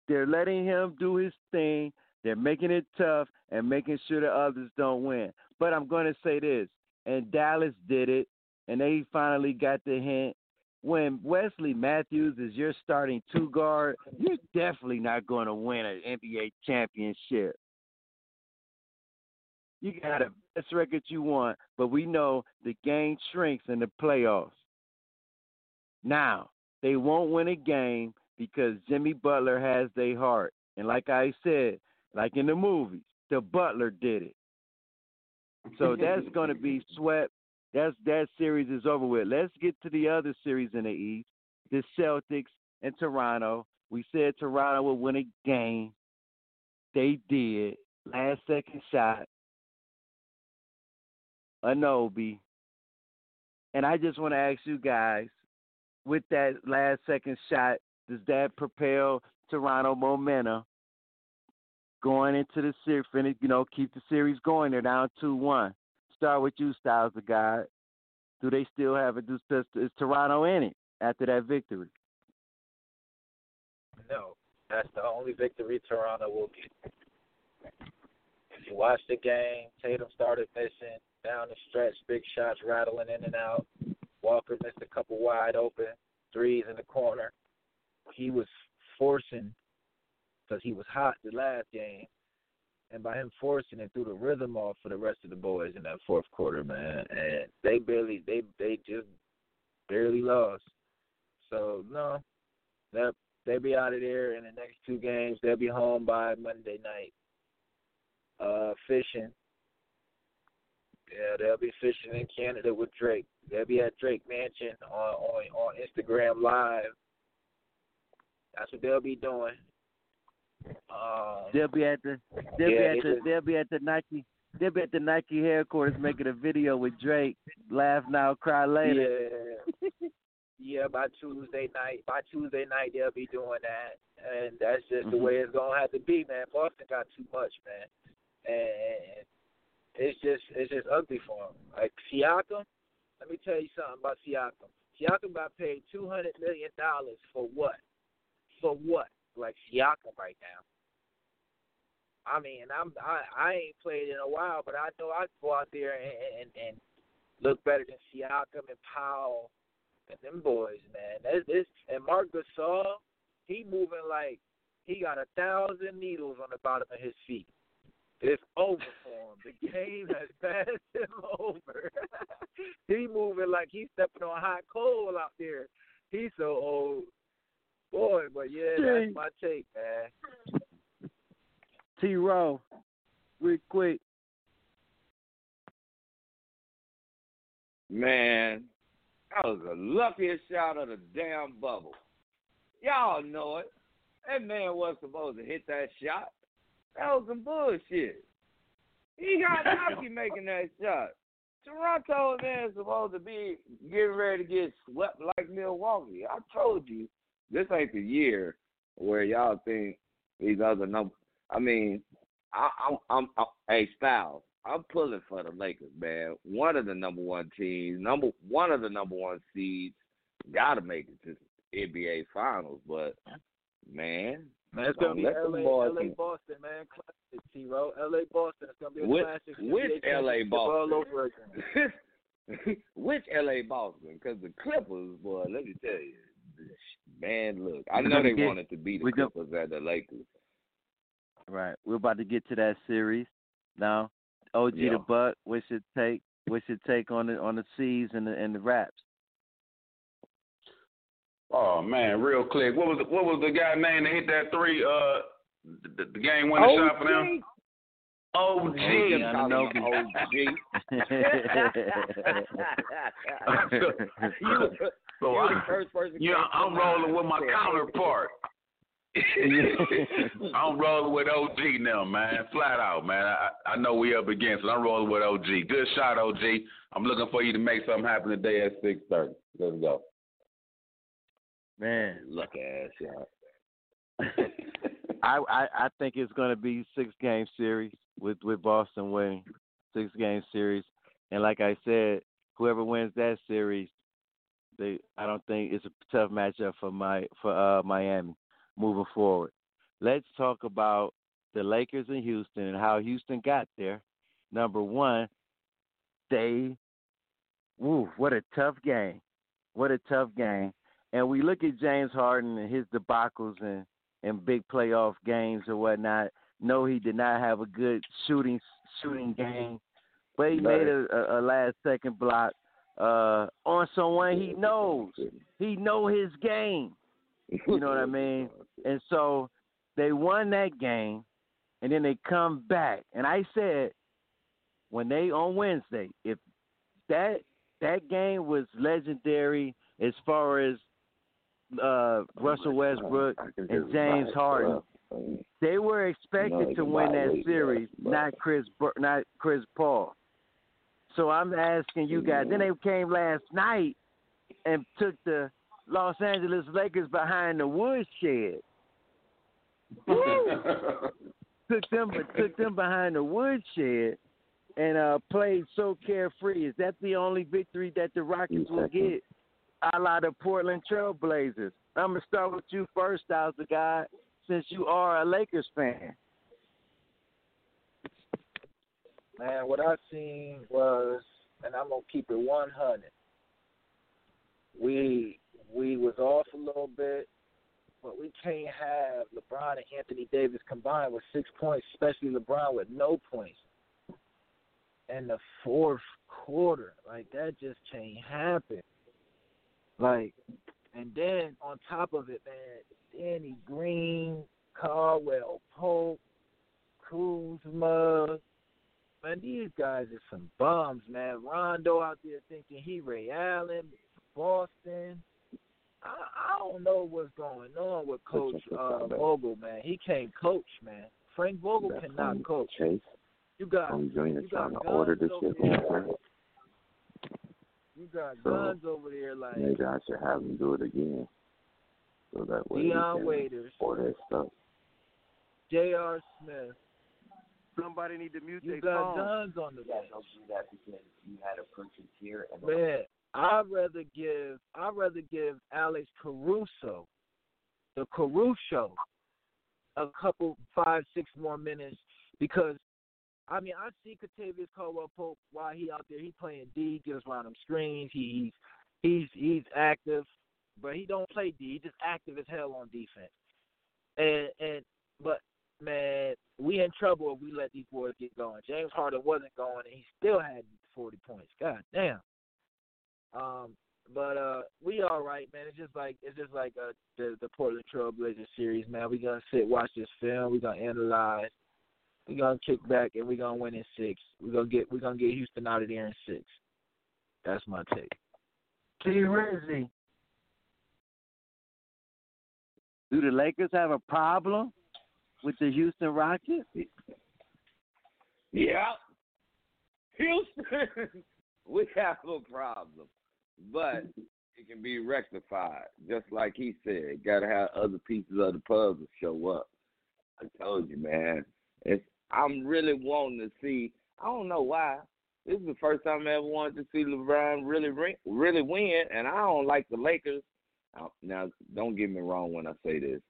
S6: They're letting him do his thing. They're making it tough and making sure the others don't win. But I'm going to say this, and Dallas did it, and they finally got the hint. When Wesley Matthews is your starting two guard, you're definitely not going to win an NBA championship. You got the best record you want, but we know the game shrinks in the playoffs. Now, they won't win a game because Jimmy Butler has their heart. And like I said, like in the movies, the Butler did it. So that's going to be swept. That's that series is over with. Let's get to the other series in the East, the Celtics and Toronto. We said Toronto would win a game. They did. Last second shot. Anobi. And I just want to ask you guys, with that last second shot, does that propel Toronto momentum going into the series? Finish, you know, keep the series going. They're down two one. Start with you, Styles the guy. Do they still have? Does, does, is Toronto in it after that victory?
S10: No, that's the only victory Toronto will get. If you watch the game, Tatum started missing down the stretch, big shots rattling in and out. Walker missed a couple wide open threes in the corner. He was forcing because he was hot the last game, and by him forcing it, threw the rhythm off for the rest of the boys in that fourth quarter, man. And they barely, they they just barely lost. So no, that they'll be out of there in the next two games. They'll be home by Monday night. Uh, fishing. Yeah, they'll be fishing in Canada with Drake. They'll be at Drake Mansion on on, on Instagram Live. That's what they'll be doing. Um,
S6: They'll be at the they'll
S10: yeah,
S6: be at the
S10: just-
S6: they'll be at the Nike they'll be at the Nike headquarters making a video with Drake. Laugh now, cry later.
S10: Yeah. yeah, by Tuesday night. By Tuesday night they'll be doing that. And that's just the
S6: Mhm.
S10: way it's gonna have to be, man. Boston got too much, man. And it's just it's just ugly for him. Like Siakam, let me tell you something about Siakam. Siakam got paid two hundred million dollars for what? For what? Like Siakam right now. I mean, I'm I I ain't played in a while, but I know I go out there and and, and look better than Siakam and Powell and them boys, man. That's this and Marc Gasol, he moving like he got a thousand needles on the bottom of his feet. It's over for him. The game has passed him over. he moving like he's stepping on hot coal out there. He's so old. Boy, but yeah, that's my take, man.
S6: T Row, real quick.
S5: Man, that was the luckiest shot of the damn bubble. Y'all know it. That man wasn't supposed to hit that shot. That was some bullshit. He got lucky making that shot. Toronto man supposed to be getting ready to get swept like Milwaukee. I told you, this ain't the year where y'all think these other number. I mean, I, I'm, I'm, I'm, hey Styles, I'm pulling for the Lakers, man. One of the number one teams, number one of the number one seeds, got to make it to the NBA Finals. But man,
S10: Man, it's gonna be LA,
S5: boys
S10: LA Boston, man. Classic, T. Row. LA Boston. It's gonna be a
S5: Which-
S10: classic.
S5: Which LA
S10: championship all
S5: Boston?
S10: over again.
S5: which LA Boston? Because the Clippers, boy, let me tell you, man, look, I know they
S6: get-
S5: wanted to beat the
S6: we're gonna-
S5: Clippers at the Lakers.
S6: Right. We're about to get to that series now. OG
S5: Yeah.
S6: the Buck, what's your take what's your take on the on the C's and the and the raps?
S4: Oh man, real quick. What was the, what was the guy name that hit that three? Uh, the, the game winning shot for them. OG.
S5: OG.
S4: So,
S5: you,
S4: so
S5: you
S4: I,
S5: the first person.
S4: yeah,
S5: came to
S4: I'm
S5: mind
S4: rolling with my counterpart. I'm rolling with OG now, man. Flat out, man. I, I know we up against it. I'm rolling with OG. Good shot, OG. I'm looking for you to make something happen today at six thirty. Let's go.
S6: Man,
S5: Look ass y'all.
S6: I, I I think it's going to be six game series with with Boston winning six game series, and like I said, whoever wins that series, they I don't think it's a tough matchup for my for uh Miami moving forward. Let's talk about the Lakers in Houston and how Houston got there. Number one, they, woo, what a tough game, what a tough game. And we look at James Harden and his debacles and in big playoff games or whatnot. No, he did not have a good shooting shooting game, but he made a, a last second block uh, on someone he knows. He know his game. You know what I mean? And so they won that game, and then they come back. And I said when they on Wednesday, if that that game was legendary as far as uh, Russell Westbrook and James Harden, they were expected to win that series, not Chris, not Chris Paul. So I'm asking you guys. Then they came last night and took the Los Angeles Lakers behind the woodshed. took them, took them behind the woodshed, and uh, played so carefree. Is that the only victory that the Rockets will get? A la the Portland Trailblazers. I'm gonna start with you first, Styles the guy, since you are a Lakers fan.
S10: Man, what I seen was, and I'm gonna keep it 100. We we was off a little bit, but we can't have LeBron and Anthony Davis combined with six points, especially LeBron with no points. In the fourth quarter, like that just can't happen. Like, and then on top of it, man, Danny Green, Caldwell Pope, Kuzma, man, these guys are some bums, man. Rondo out there thinking he Ray Allen, Boston. I, I don't know what's going on with Coach uh, Vogel, man. He can't coach, man. Frank Vogel
S11: That's
S10: cannot coach.
S11: Chase,
S10: You got
S11: I'm joining
S10: you got
S11: to order
S10: guns
S11: this
S10: over
S11: shit
S10: there. You got
S11: So,
S10: guns over there like
S11: Maybe I should have him do it again. So that way we Dion
S10: Waiters,
S11: stuff.
S10: J.R. Smith.
S6: Somebody need to mute
S10: You
S6: their
S10: got
S6: phone.
S10: guns on the
S11: Yeah, don't do that because you had a person here and
S10: Man, I'd rather give I'd rather give Alex Caruso, the Caruso, a couple five, six more minutes because I mean I see Kentavious Caldwell Pope while he out there he playing D, gives around them screens, he, he's he's he's active, but he don't play D, he just active as hell on defense. And and but man, we in trouble if we let these boys get going. James Harden wasn't going and he still had forty points. God damn. Um, but uh, we all right, man. It's just like it's just like uh, the the Portland Trailblazers series, man. We gonna sit, watch this film. We gonna analyze. We gonna kick back and we gonna win in six. We gonna get we gonna get Houston out of there in six. That's my take.
S6: T. Rizzy. Do the Lakers have a problem with the Houston Rockets?
S5: Yeah. Houston, we have a problem, but it can be rectified. Just like he said, got to have other pieces of the puzzle show up. I told you, man. It's I'm really wanting to see. I don't know why. This is the first time I ever wanted to see LeBron really really win, and I don't like the Lakers. Now- don't get me wrong when I say this.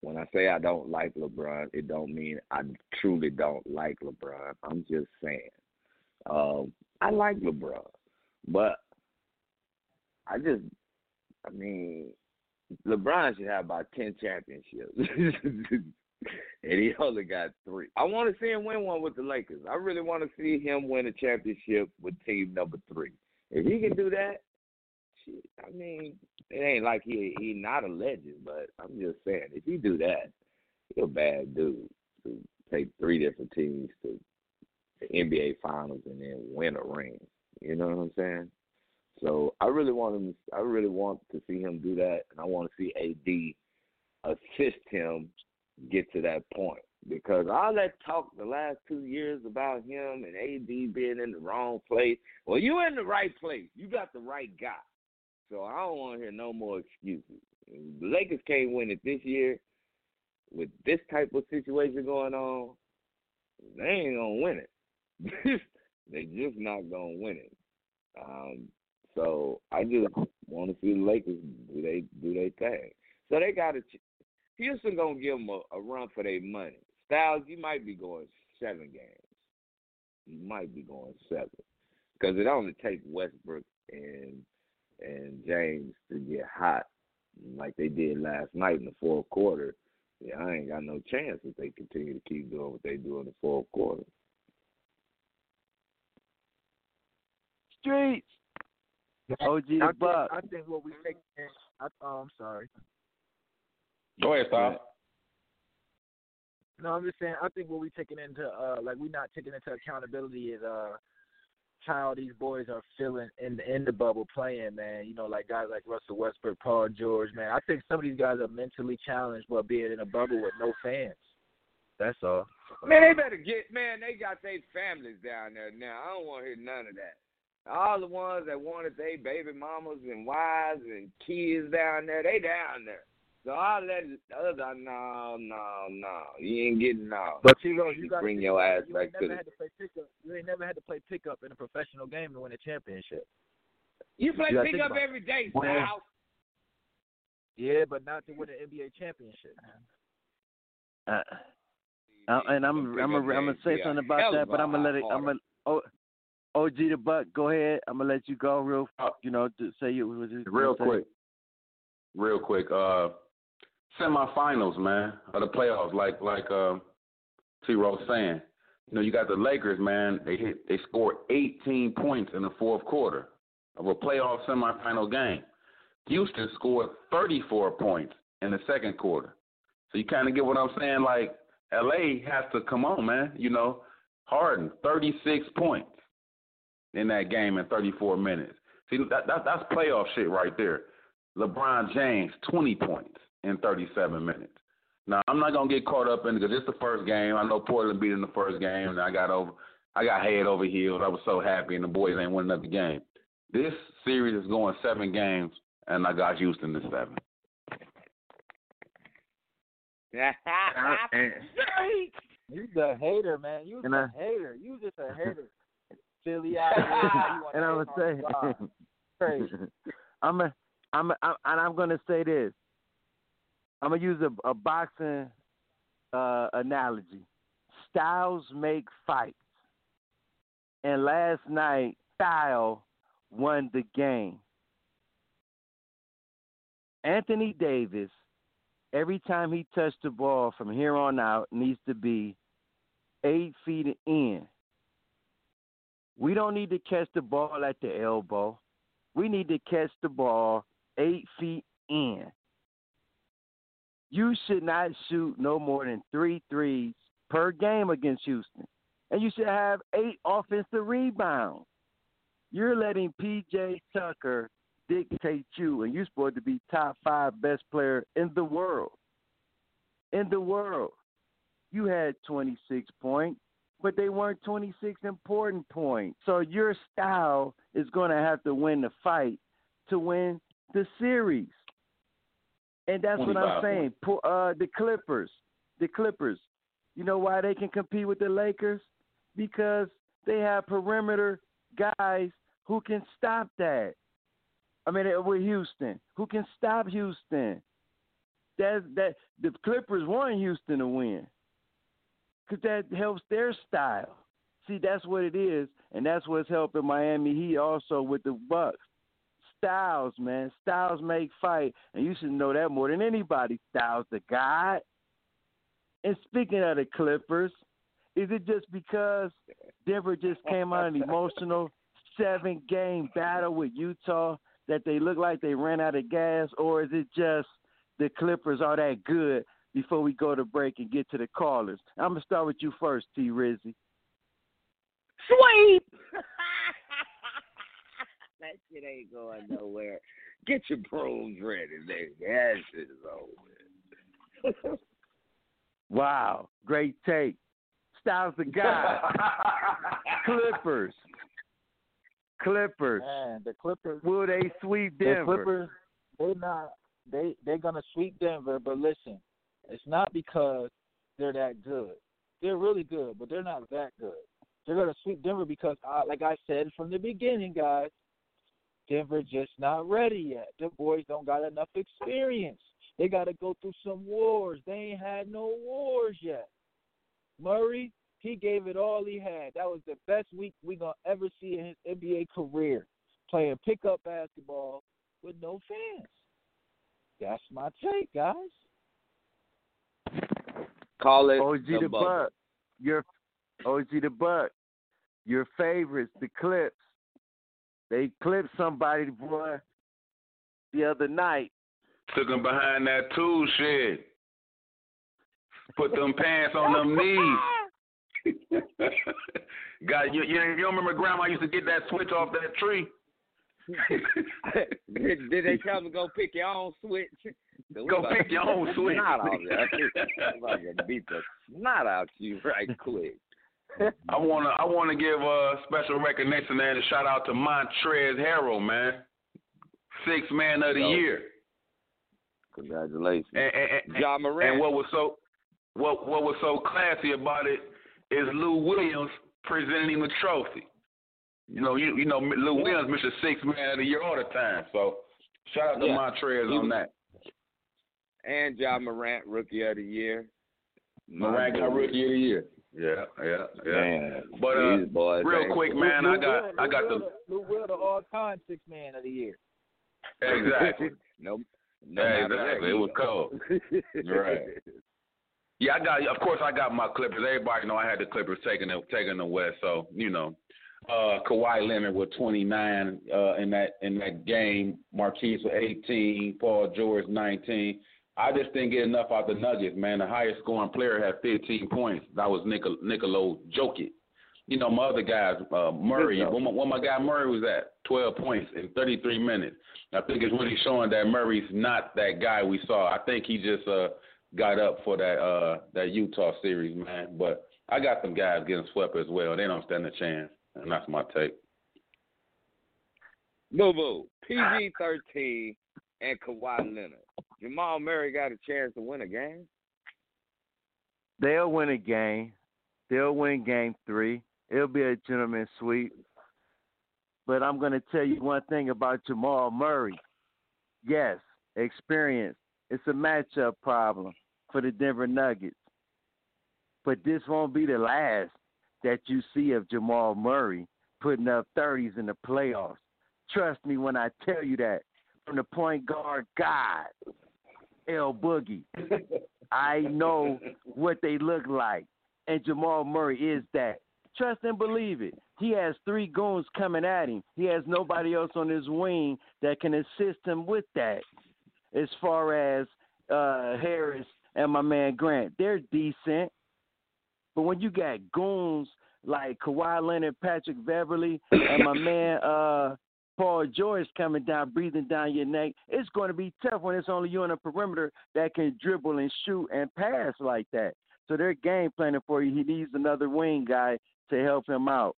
S5: When I say I don't like LeBron, it don't mean I truly don't like LeBron. I'm just saying. Um, I like LeBron, but I just, I mean, LeBron should have about ten championships, and he only got three. I want to see him win one with the Lakers. I really want to see him win a championship with team number three. If he can do that, shit, I mean, it ain't like he he not a legend, but I'm just saying, if he do that, he a bad dude to take three different teams to the NBA Finals and then win a ring. You know what I'm saying? So I really want him. I really want to see him do that, and I want to see AD assist him get to that point because all that talk the last two years about him and AD being in the wrong place. Well, you in the right place. You got the right guy. So I don't want to hear no more excuses. The Lakers can't win it this year with this type of situation going on. They ain't gonna win it. they just not gonna win it. Um, so I just want to see the Lakers do they do they thing. So they got to. Houston gonna give them a, a run for their money. Styles, you might be going seven games. You might be going seven because it only takes Westbrook and and James to get hot like they did last night in the fourth quarter. Yeah, I ain't got no chance if they continue to keep doing what they do in the fourth quarter.
S6: Streets. OG the
S10: I think,
S6: Buck.
S10: I think what we take. I, oh, I'm sorry.
S4: Go ahead, Sal.
S10: No, I'm just saying. I think what we're taking into uh like we're not taking into accountability is uh how these boys are feeling in the in the bubble playing, man. You know, like guys like Russell Westbrook, Paul George, man. I think some of these guys are mentally challenged while being in a bubble with no fans. That's all.
S5: Man, they better get man. They got their families down there now. I don't want to hear none of that. All the ones that wanted their baby mamas and wives and kids down there, they down there. So I'll let the other no, no, no. You ain't getting no.
S10: But you know, you got
S5: bring your ass
S10: you
S5: back
S10: ain't
S5: to
S10: never
S5: the.
S10: had to play pickup. You ain't never had to play pickup in a professional game to win a championship.
S5: You play
S10: You gotta
S5: pickup every day,
S10: Well,
S5: Sal.
S10: Yeah, but not to win an NBA championship.
S6: Uh, uh, and I'm I'm gonna I'm gonna say something about that, but I'm gonna let it. I'm gonna oh, OG the Buck. Go ahead. I'm gonna let you go real. You know, to say you was you
S4: Real quick. Real quick. Uh semifinals, man, of the playoffs, like like uh T Rose saying. You know, you got the Lakers, man, they hit they scored eighteen points in the fourth quarter of a playoff semifinal game. Houston scored thirty four points in the second quarter. So you kinda get what I'm saying? Like LA has to come on, man. You know, Harden, thirty six points in that game in thirty four minutes. See that, that that's playoff shit right there. LeBron James, 20 points in 37 minutes. Now I'm not gonna get caught up in it because it's the first game. I know Portland beat in the first game, and I got over, I got head over heels. I was so happy, and the boys ain't won another game. This series is going seven games, and I got Houston to seven.
S10: You the hater, man. You
S6: And
S10: a
S6: I-
S10: hater. You just a hater. Silly out here.
S6: And I'm
S10: hate
S6: gonna
S10: on
S6: say,
S10: Crazy.
S6: I'm a, I'm a, I'm, and I'm gonna say this. I'm gonna use a, a boxing uh, analogy. Styles make fights, and last night Style won the game. Anthony Davis, every time he touched the ball from here on out, needs to be eight feet in. We don't need to catch the ball at the elbow. We need to catch the ball eight feet in. You should not shoot no more than three threes per game against Houston. And you should have eight offensive rebounds. You're letting PJ Tucker dictate you, and you're supposed to be top five best player in the world. In the world. You had 26 points, but they weren't 26 important points. So your style is going to have to win the fight to win the series. And that's what I'm saying. Uh, the Clippers, the Clippers. You know why they can compete with the Lakers? Because they have perimeter guys who can stop that. I mean, with Houston, who can stop Houston? That that the Clippers want Houston to win because that helps their style. See, that's what it is, and that's what's helping Miami Heat also with the Bucks. Styles, man, Styles make fight, and you should know that more than anybody. Styles, the god. And speaking of the Clippers, is it just because Denver just came out an emotional seven game battle with Utah that they look like they ran out of gas, or is it just the Clippers are that good before we go to break and get to the callers? I'm gonna start with you first, T Rizzy.
S5: Sweep. That shit ain't going nowhere. Get your brooms ready, nigga. That shit is over.
S6: Wow, great take. Styles the guy. Clippers. Clippers.
S10: Man, the Clippers.
S6: Will they sweep Denver?
S10: The Clippers, they're not. They they're gonna sweep Denver, but listen, it's not because they're that good. They're really good, but they're not that good. They're gonna sweep Denver because, uh, like I said from the beginning, guys, Denver just not ready yet. The boys don't got enough experience. They got to go through some wars. They ain't had no wars yet. Murray, he gave it all he had. That was the best week we gonna ever see in his NBA career, playing pickup basketball with no fans. That's my take, guys.
S5: Call it
S6: OG
S5: the
S6: the
S5: bubble.
S6: Buck. Your OG the Buck. Your favorites, the Clips. They clipped somebody, boy, the other night.
S4: Took him behind that tool shed. Put them pants on them knees. God, you, you, you don't remember Grandma used to get that switch off that tree?
S5: did, did they tell me go pick your own switch?
S4: Go pick your own switch.
S5: Not out there. I'm about to beat the snot out you right quick.
S4: I wanna I wanna give a special recognition and a shout out to Montrezl Harrell, man. Six man of the
S5: Yo.
S4: year.
S5: Congratulations.
S4: And, and,
S5: Ja Morant.
S4: and what was so what what was so classy about it is Lou Williams presenting him the trophy. You know, you you know Lou Williams, Mr. Six Man of the Year all the time. So shout out to
S5: Yeah.
S4: Montrez on that.
S5: and Ja Morant, rookie of the year.
S4: Morant got rookie of the year. Yeah, yeah, yeah.
S5: Man,
S4: But uh,
S5: boys
S4: real quick, man,
S10: Lou
S4: I got
S10: Will-
S4: I got
S10: Will
S4: the
S10: Lou Will, the all-time six man of the year.
S4: exactly.
S5: no, no
S4: Yeah, exactly. It was cold. Right. Yeah, I got. Of course, I got my Clippers. Everybody know I had the Clippers taking the taking the West. So you know, uh, Kawhi Leonard with 29 uh, in that in that game. Marquise with 18. Paul George 19. I just didn't get enough out the Nuggets, man. The highest scoring player had 15 points. That was Nicol- Nikola Jokic. You know, my other guys, uh, Murray, where my, where my guy Murray was at, 12 points in 33 minutes. I think it's really showing that Murray's not that guy we saw. I think he just uh, got up for that uh, that Utah series, man. But I got some guys getting swept as well. They don't stand a chance, and that's my take.
S5: Boo boo. PG thirteen and Kawhi Leonard. Jamal Murray got a chance to win a game.
S6: They'll win a game. They'll win game three. It'll be a gentleman's sweep. But I'm going to tell you one thing about Jamal Murray. Yes, experience. It's a matchup problem for the Denver Nuggets. But this won't be the last that you see of Jamal Murray putting up 30s in the playoffs. Trust me when I tell you that. From the point guard God, L Boogie. I know what they look like. And Jamal Murray is that. Trust and believe it. He has three goons coming at him. He has nobody else on his wing that can assist him with that. As far as uh, Harris and my man Grant, they're decent. But when you got goons like Kawhi Leonard, Patrick Beverley, and my man uh, Paul George coming down, breathing down your neck, it's going to be tough when it's only you on the perimeter that can dribble and shoot and pass like that. So they're game planning for you. He needs another wing guy to help him out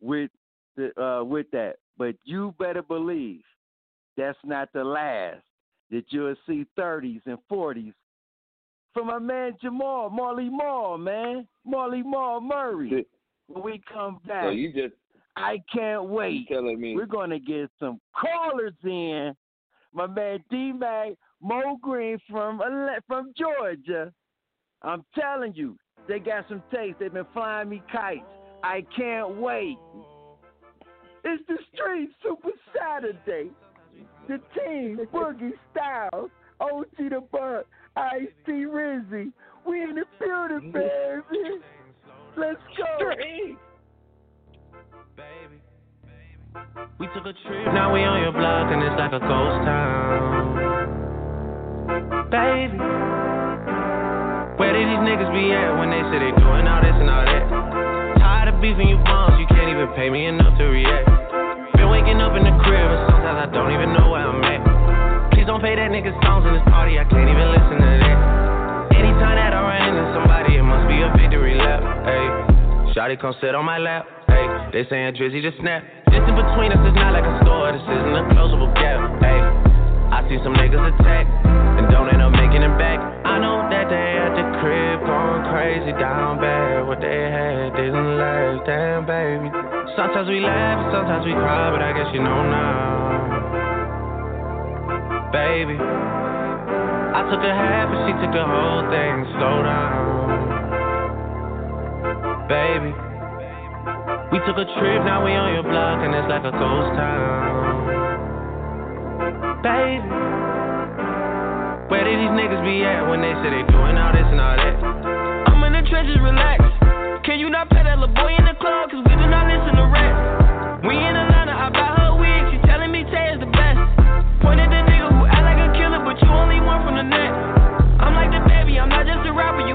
S6: with the uh, with that. But you better believe that's not the last that you'll see 30s and 40s from my man Jamal Marley Marl, man, Marley Marl Murray. When we come back,
S5: So you just
S6: I can't wait.
S5: telling me
S6: We're gonna get some callers in. My man D Mac Mo Green from from Georgia. I'm telling you, they got some taste. They've been flying me kites. I can't wait. It's the Street Super Saturday. The team, Boogie Styles, OG the Buck, Ice T Rizzy. We in the building, baby. Let's go.
S9: We took a trip, now we on your block and it's like a ghost town. Baby, where did these niggas be at when they say they doing all this and all that? Tired of beefing you bums, you can't even pay me enough to react. Been waking up in the crib and sometimes I don't even know where I'm at. Please don't play that nigga songs in this party, I can't even listen to that. Anytime that I run into somebody, it must be a victory lap. Hey, Shotty come sit on my lap. Hey, they saying Drizzy just snap. This
S12: in between us is not like a store, this isn't a closable gap. Hey, I see some niggas attack and don't end up making it back. I know that they at the crib going crazy down bad. What they had they didn't last, damn baby. Sometimes we laugh, sometimes we cry, but I guess you know now, baby. I took a half and she took the whole thing. Slow down, baby. We took a trip, now we on your block and it's like a ghost town, baby. Where did these niggas be at when they say they doing all this and all that? I'm in the trenches, relax. Can you not pet that little boy in the club? Cause we do not listen to rap. We in Atlanta, I buy her wig. She telling me Tay is the best. Point at the nigga who act like a killer, but you only one from the net. I'm like the baby, I'm not just a rapper. You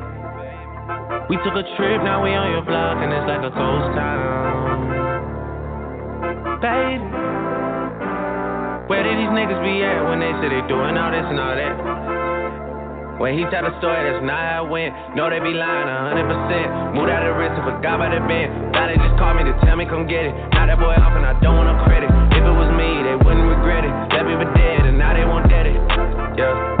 S12: We took a trip, now we on your block, and it's like a ghost town, baby. Where did these niggas be at when they say they doing all this and all that? When he tell the story, that's not how it went. No, they be lying 100%. Moved out of the wrist and forgot about the bend. Now they just call me to tell me come get it. Now that boy off and I don't want no credit. If it was me, they wouldn't regret it. Left me for dead and now they won't dead it. Yeah.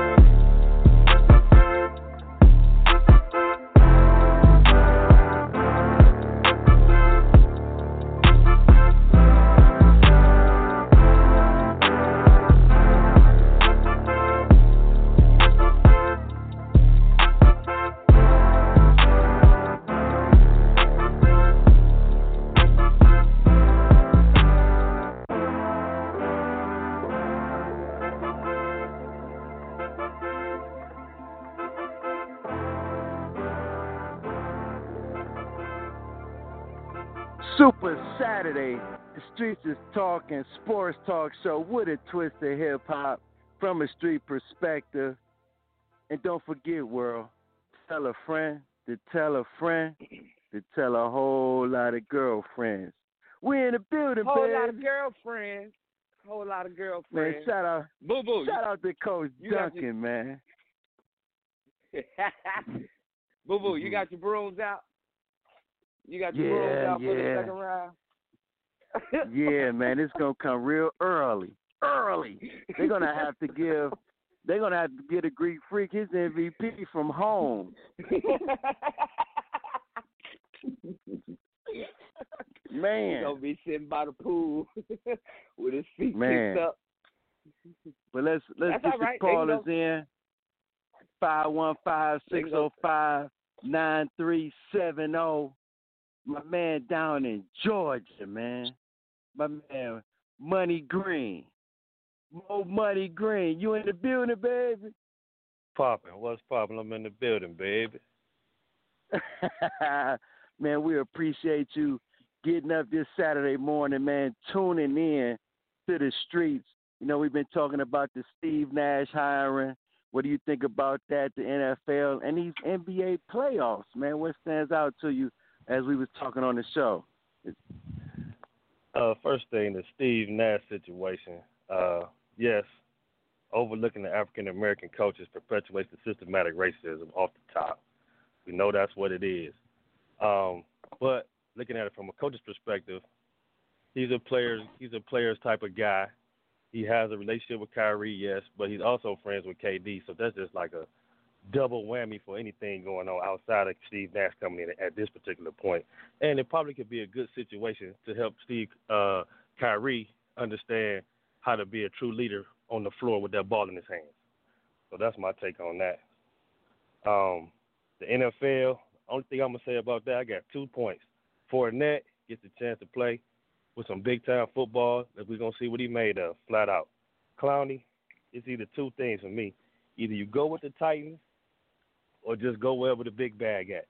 S6: Saturday. The streets is talking sports talk show with a twist of hip hop from a street perspective. And don't forget, world, tell a friend to tell a friend to tell a whole lot of girlfriends. We in the building,
S10: Whole
S6: baby.
S10: lot of girlfriends. Whole lot of girlfriends.
S6: man,
S10: girlfriends.
S6: shout out,
S10: Boo boo.
S6: shout out to Coach
S10: you got
S6: Duncan, man.
S10: boo boo, you
S6: Mhm.
S10: got your brooms out? You got your
S6: Yeah,
S10: brooms out for the second round?
S6: Yeah, man, it's gonna come real early. Early. They're gonna have to give. They're gonna have to get a Greek freak his MVP from home. Man, He's
S10: gonna be sitting by the pool with his feet
S6: Man.
S10: kicked up.
S6: but let's let's
S10: That's
S6: get the
S10: right. They can
S6: callers in. Five one five six zero five nine three seven zero. My man down in Georgia, man. My man Money Green. Mo Money Green. You in the building, baby?
S13: Popping. What's popping? I'm in the building, baby.
S6: man, we appreciate you getting up this Saturday morning, man, tuning in to the streets. You know, we've been talking about the Steve Nash hiring. What do you think about that, the NFL and these NBA playoffs, man? What stands out to you as we was talking on the show?
S13: Uh, first thing, the Steve Nash situation. Uh, yes, overlooking the African American coaches perpetuates the systematic racism off the top. We know that's what it is. Um, but looking at it from a coach's perspective, he's a player. He's a player's type of guy. He has a relationship with Kyrie, yes, but he's also friends with KD. So that's just like a double whammy for anything going on outside of Steve Nash coming in at this particular point. And it probably could be a good situation to help Steve uh, Kyrie understand how to be a true leader on the floor with that ball in his hands. So that's my take on that. Um, the NFL, only thing I'm gonna say about that, I got two points. Fournette gets a chance to play with some big time football that we're gonna see what he made of, flat out. Clowney, it's either two things for me. Either you go with the Titans or just go wherever the big bag at.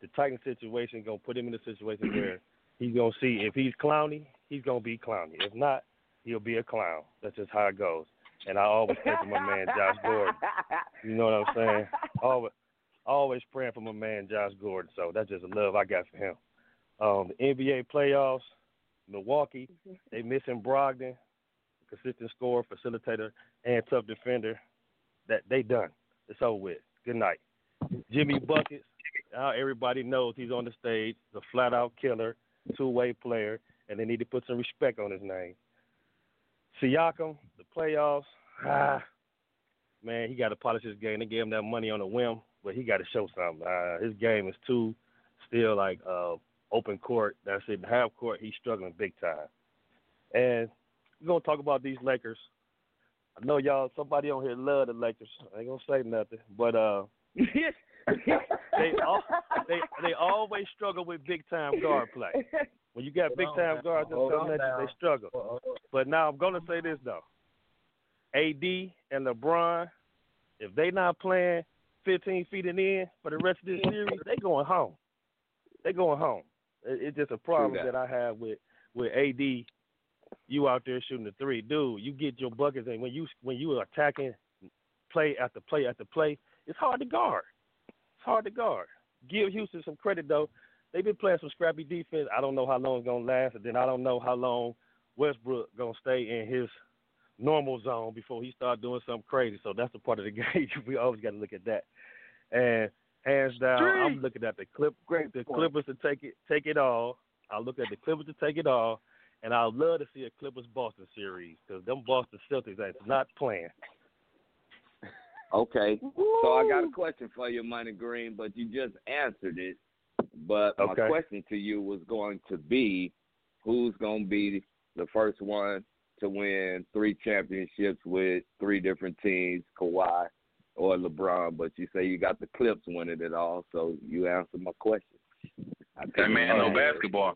S13: The Titan situation gonna put him in a situation where he's gonna see if he's clowny, he's gonna be clowny. If not, he'll be a clown. That's just how it goes. And I always pray for my man Josh Gordon. You know what I'm saying? Always, always praying for my man Josh Gordon. So that's just a love I got for him. Um, the NBA playoffs, Milwaukee, they missing Brogdon, consistent scorer, facilitator, and tough defender. That they done. It's over with. Good night. Jimmy Buckets. Now everybody knows he's on the stage. The flat out killer, two way player, and they need to put some respect on his name. Siakam, the playoffs. Ah, man, he got to polish his game. They gave him that money on a whim, but he got to show something. Uh, his game is too still like uh, open court. That's it. Half court, he's struggling big time. And we're gonna talk about these Lakers. I know y'all. Somebody on here love the Lakers. I ain't gonna say nothing, but uh, they all, they they always struggle with big time guard play. When you got big time guards,
S10: Hold on
S13: they struggle. But now I'm gonna say this though. AD and LeBron, if they not playing 15 feet and in for the rest of this series, they going home. They going home. It, it's just a problem
S5: that.
S13: that I have with with AD. You out there shooting the three, dude. You get your buckets, and when you when you are attacking play after play after play, it's hard to guard. It's hard to guard. Give Houston some credit though. They've been playing some scrappy defense. I don't know how long it's gonna last, and then I don't know how long Westbrook gonna stay in his normal zone before he start doing something crazy. So that's a part of the game. we always got to look at that. And hands down, I'm looking at the clip,
S6: Great
S13: the
S6: point.
S13: Clippers to take it, take it all. I look at the Clippers to take it all, and I'd love to see a Clippers Boston series because them Boston Celtics ain't not playing.
S5: Okay. So I got a question for you, Money Green, but you just answered it. But my question to you was going to be who's going to be the first one to win three championships with three different teams, Kawhi or LeBron, but you say you got the Clips winning it all, so you answered my question. I
S4: That
S5: think-
S4: man no basketball.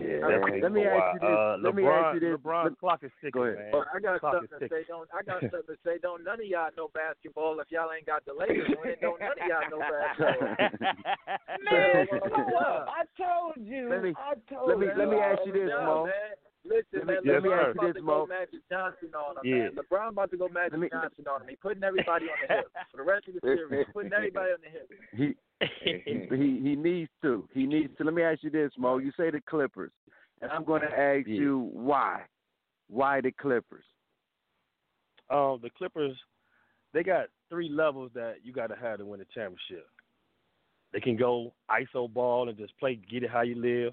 S13: Yeah,
S6: Let me ask you this.
S13: Uh,
S6: Let me
S13: LeBron,
S6: ask you this.
S13: LeBron's
S6: Let-
S13: clock is ticking,
S6: Go ahead.
S13: man.
S10: Well, I got
S13: Clock
S10: something to
S13: ticking.
S10: say. Don't I got something to say? Don't none of y'all know basketball if y'all ain't got the Lakers win. Don't none of y'all know basketball.
S6: Man,
S10: Yeah.
S6: I told you.
S10: Let me-
S6: I told
S10: let me-
S6: you.
S10: let me ask you this, Mo.
S6: man.
S10: Listen,
S6: Let me-
S10: man,
S6: let me ask you
S10: about
S6: this,
S10: to
S6: Mo.
S10: go Magic Johnson on him,
S6: Yeah.
S10: man. LeBron about to go Magic Johnson on him. He putting everybody on the hip for the rest of the series. Putting everybody on the hip.
S6: He he he needs to. He needs to. Let me ask you this, Mo. You say the Clippers, and I'm going to ask you why. Why the Clippers?
S13: um, the Clippers, they got three levels that you got to have to win a championship. They can go iso ball and just play, get it how you live.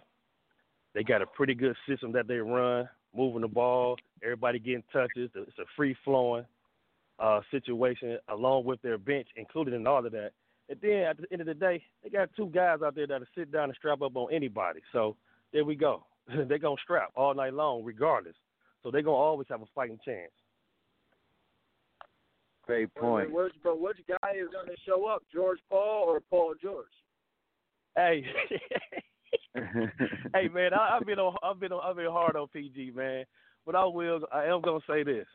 S13: They got a pretty good system that they run, moving the ball, everybody getting touches. It's a free flowing uh, situation, along with their bench included in all of that. And then at the end of the day, they got two guys out there that'll sit down and strap up on anybody. So there we go. they're gonna strap all night long, regardless. So they're gonna always have a fighting chance.
S6: Great point.
S10: Which, but which guy is going to show up, George Paul or Paul George?
S13: Hey, hey man, I, I've been on, I've been on, I've been hard on PG, man. But I will, I am gonna say this.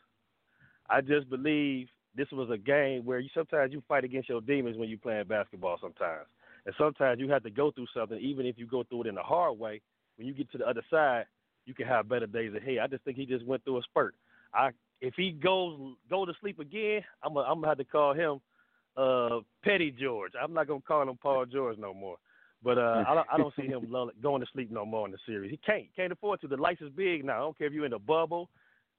S13: I just believe this was a game where you sometimes you fight against your demons when you're playing basketball. Sometimes, and sometimes you have to go through something, even if you go through it in a hard way. When you get to the other side, you can have better days ahead. I just think he just went through a spurt. I if he goes go to sleep again, I'm a, I'm gonna have to call him uh Petty George. I'm not gonna call him Paul George no more. But uh, I don't I don't see him going to sleep no more in the series. He can't can't afford to. The lights is big now. I don't care if you're in a bubble,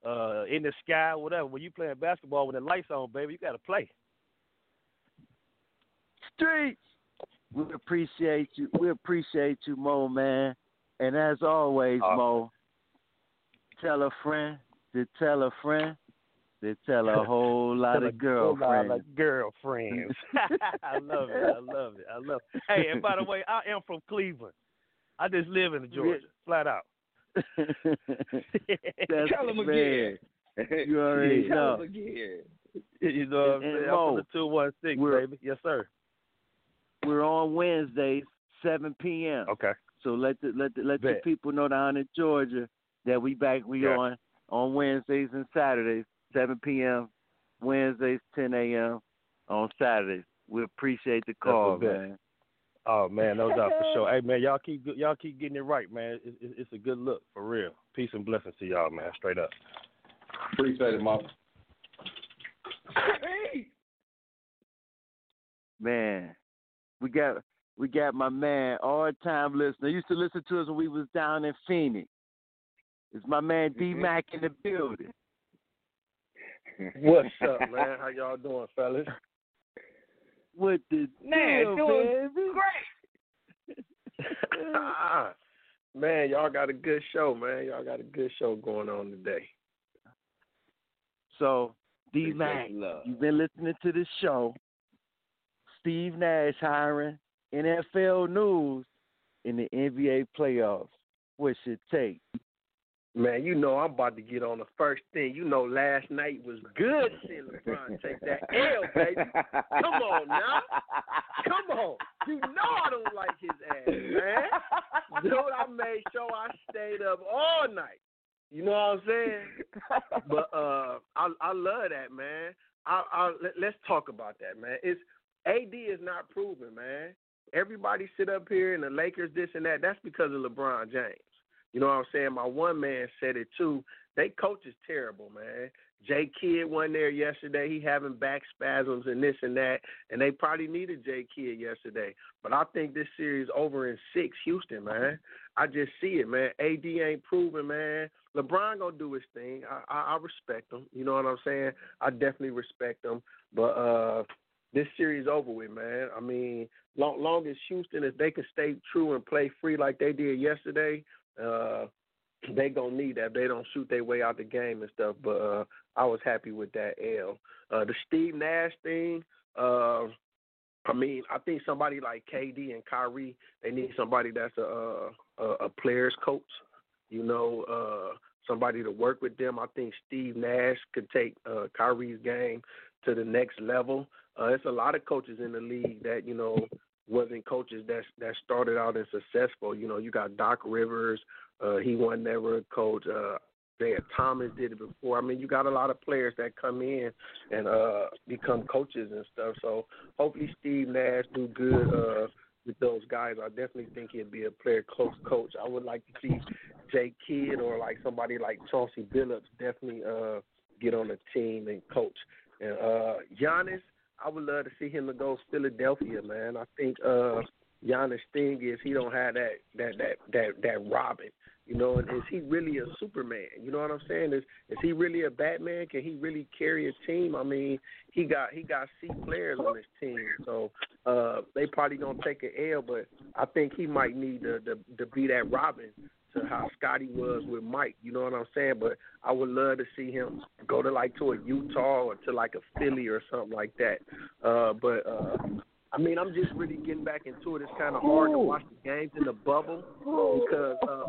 S13: uh, in the sky, whatever. When you playing basketball with the lights on, baby, you got to play.
S6: streets. We appreciate you. We appreciate you, Mo, man. And as always,
S13: Uh,
S6: Mo, tell a friend to tell a friend to tell a whole lot of
S13: whole lot
S6: girlfriends.
S13: of girlfriends. I love it. I love it. I love it. Hey, and by the way, I am from Cleveland. I just live in Georgia, flat out.
S6: That's
S13: Tell 'em
S6: man.
S13: again.
S6: You already
S13: Tell
S6: know.
S13: 'em again. You know what I'm
S6: And-
S13: saying?
S6: and
S13: I'm
S6: Mo,
S13: the 216,
S6: we're-
S13: baby. Yes, sir.
S6: We're on Wednesdays, 7 p.m.
S13: Okay.
S6: So let the let the, let the people know down in Georgia that we back. We
S13: Yeah.
S6: on on Wednesdays and Saturdays, 7 p.m. Wednesdays, 10 a.m. on Saturdays. We appreciate the call,
S13: a bet.
S6: man.
S13: Oh man, no doubt for sure. Hey man, y'all keep y'all keep getting it right, man. It, it, it's a good look for real. Peace and blessings to y'all, man. Straight up.
S4: Appreciate it, Mama. Hey.
S6: Man, we got we got my man, all time listener. Used to listen to us when we was down in Phoenix. It's my man D mm-hmm. Mac in the building.
S14: What's up, man? How y'all doing, fellas?
S6: What the
S14: Man,
S6: deal,
S14: doing
S6: baby?
S14: man, y'all got a good show, man. Y'all got a good show going on today.
S6: So, D Mac, you've been listening to this show. Steve Nash hiring NFL news in the NBA playoffs. What should take?
S14: Man, you know I'm about to get on the first thing. You know, last night was good seeing LeBron take that L, baby. Come on now. Come on. You know I don't like his ass, man. Dude, I made sure I stayed up all night. You know what I'm saying? But uh I I love that, man. I, I let, let's talk about that, man. It's AD is not proven, man. Everybody sit up here and the Lakers this and that. That's because of LeBron James. You know what I'm saying? My one man said it too. They coach is terrible, man. Jay Kidd went there yesterday. He having back spasms and this and that, and they probably needed Jay Kidd yesterday. But I think this series over in six, Houston, man. I just see it, man. AD ain't proven, man. LeBron gonna do his thing. I, I, I respect him. You know what I'm saying? I definitely respect him. But uh this series over with, man. I mean, long, long as Houston, if they can stay true and play free like they did yesterday, uh, they gonna need that. They don't shoot their way out the game and stuff. But uh, I was happy with that L. Uh, the Steve Nash thing. Uh, I mean, I think somebody like KD and Kyrie, they need somebody that's a a, a players coach. You know, uh, somebody to work with them. I think Steve Nash could take uh, Kyrie's game to the next level. Uh, it's a lot of coaches in the league that you know wasn't coaches that that started out as successful. You know, you got Doc Rivers. Uh, he wasn't never a coach. Uh, Isiah Thomas did it before. I mean, you got a lot of players that come in and uh, become coaches and stuff. So hopefully Steve Nash do good uh, with those guys. I definitely think he'd be a player close coach. I would like to see Jay Kidd or like somebody like Chauncey Billups definitely uh, get on the team and coach. And uh, Giannis, I would love to see him to go Philadelphia, man. I think uh Giannis thing is he don't have that that that that that Robin. You know, and is he really a Superman? You know what I'm saying? Is is he really a Batman? Can he really carry a team? I mean, he got he got C players on his team, so uh they probably gonna take an L. But I think he might need to to, to be that Robin to how Scotty was with Mike. You know what I'm saying? But I would love to see him go to like to a Utah or to like a Philly or something like that. Uh, but uh, I mean, I'm just really getting back into it. It's kind of hard to watch the games in the bubble because uh,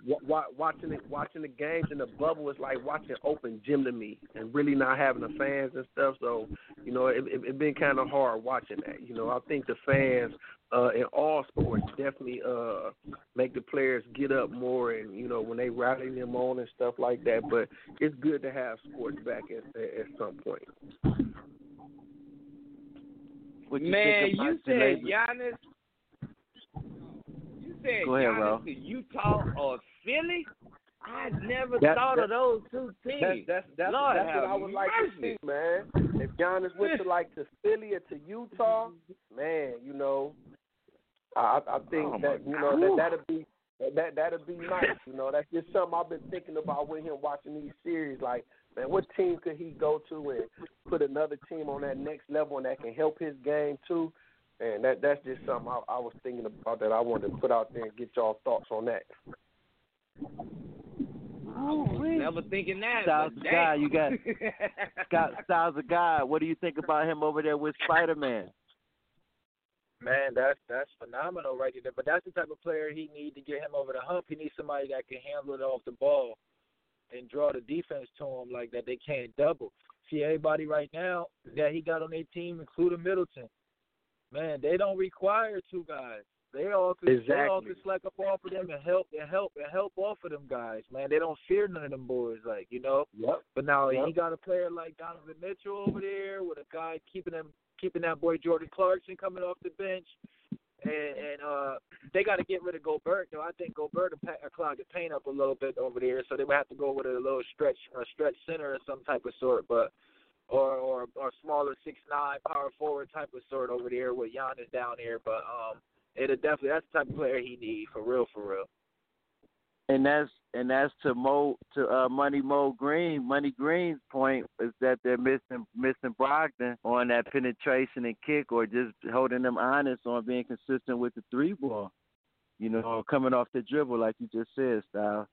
S14: w- w- watching it, watching the games in the bubble is like watching open gym to me, and really not having the fans and stuff. So, you know, it, it, it been kind of hard watching that. You know, I think the fans uh, in all sports definitely uh, make the players get up more, and you know, when they rally them on and stuff like that. But it's good to have sports back at at some point.
S6: What you
S7: Man,
S6: think about
S7: you said Giannis. You said
S6: Go ahead,
S7: Giannis
S6: bro.
S7: to Utah or Philly. I never
S14: That-
S7: thought
S14: that-
S7: of those two teams.
S14: that's that's,
S7: Lord
S14: that's what I would like to see, man. If Giannis went to like to Philly or to Utah, man, you know, I I I think
S7: Oh,
S14: that you know
S7: God.
S14: that that'd be that that'd be nice. You know, that's just something I've been thinking about with him watching these series. Like, man, what team could he go to and put another team on that next level and that can help his game too? And that that's just something I, I was thinking about that I wanted to put out there and get y'all thoughts on that.
S7: I was never thinking that.
S6: Styles
S7: but
S6: the guy, you got Scott Styles the guy. What do you think about him over there with Spider Man?
S10: Man, that's that's phenomenal right there. But that's the type of player he need to get him over the hump. He needs somebody that can handle it off the ball and draw the defense to him like that. They can't double. See everybody right now that he got on their team, including Middleton. Man, they don't require two guys. They all could they all
S14: Exactly.
S10: could slack up off of them and help and help and help off of them guys. Man, they don't fear none of them boys. Like you know.
S14: Yep.
S10: But now
S14: Yep.
S10: he got a player like Donovan Mitchell over there with a guy keeping him keeping that boy Jordan Clarkson coming off the bench. And, and uh they got to get rid of Gobert though. I think Gobert will pa- clog the paint up a little bit over there, so they would have to go with a little stretch, a stretch center or some type of sort, but or or or smaller six nine power forward type of sort over there with Giannis down there. But um, it'll definitely that's the type of player he need for real, for real.
S6: And that's and that's to Mo to uh, Money Mo Green. Money Green's point is that they're missing missing Brogdon on that penetration and kick, or just holding them honest on being consistent with the three ball. You know, coming off the dribble like you just said, style.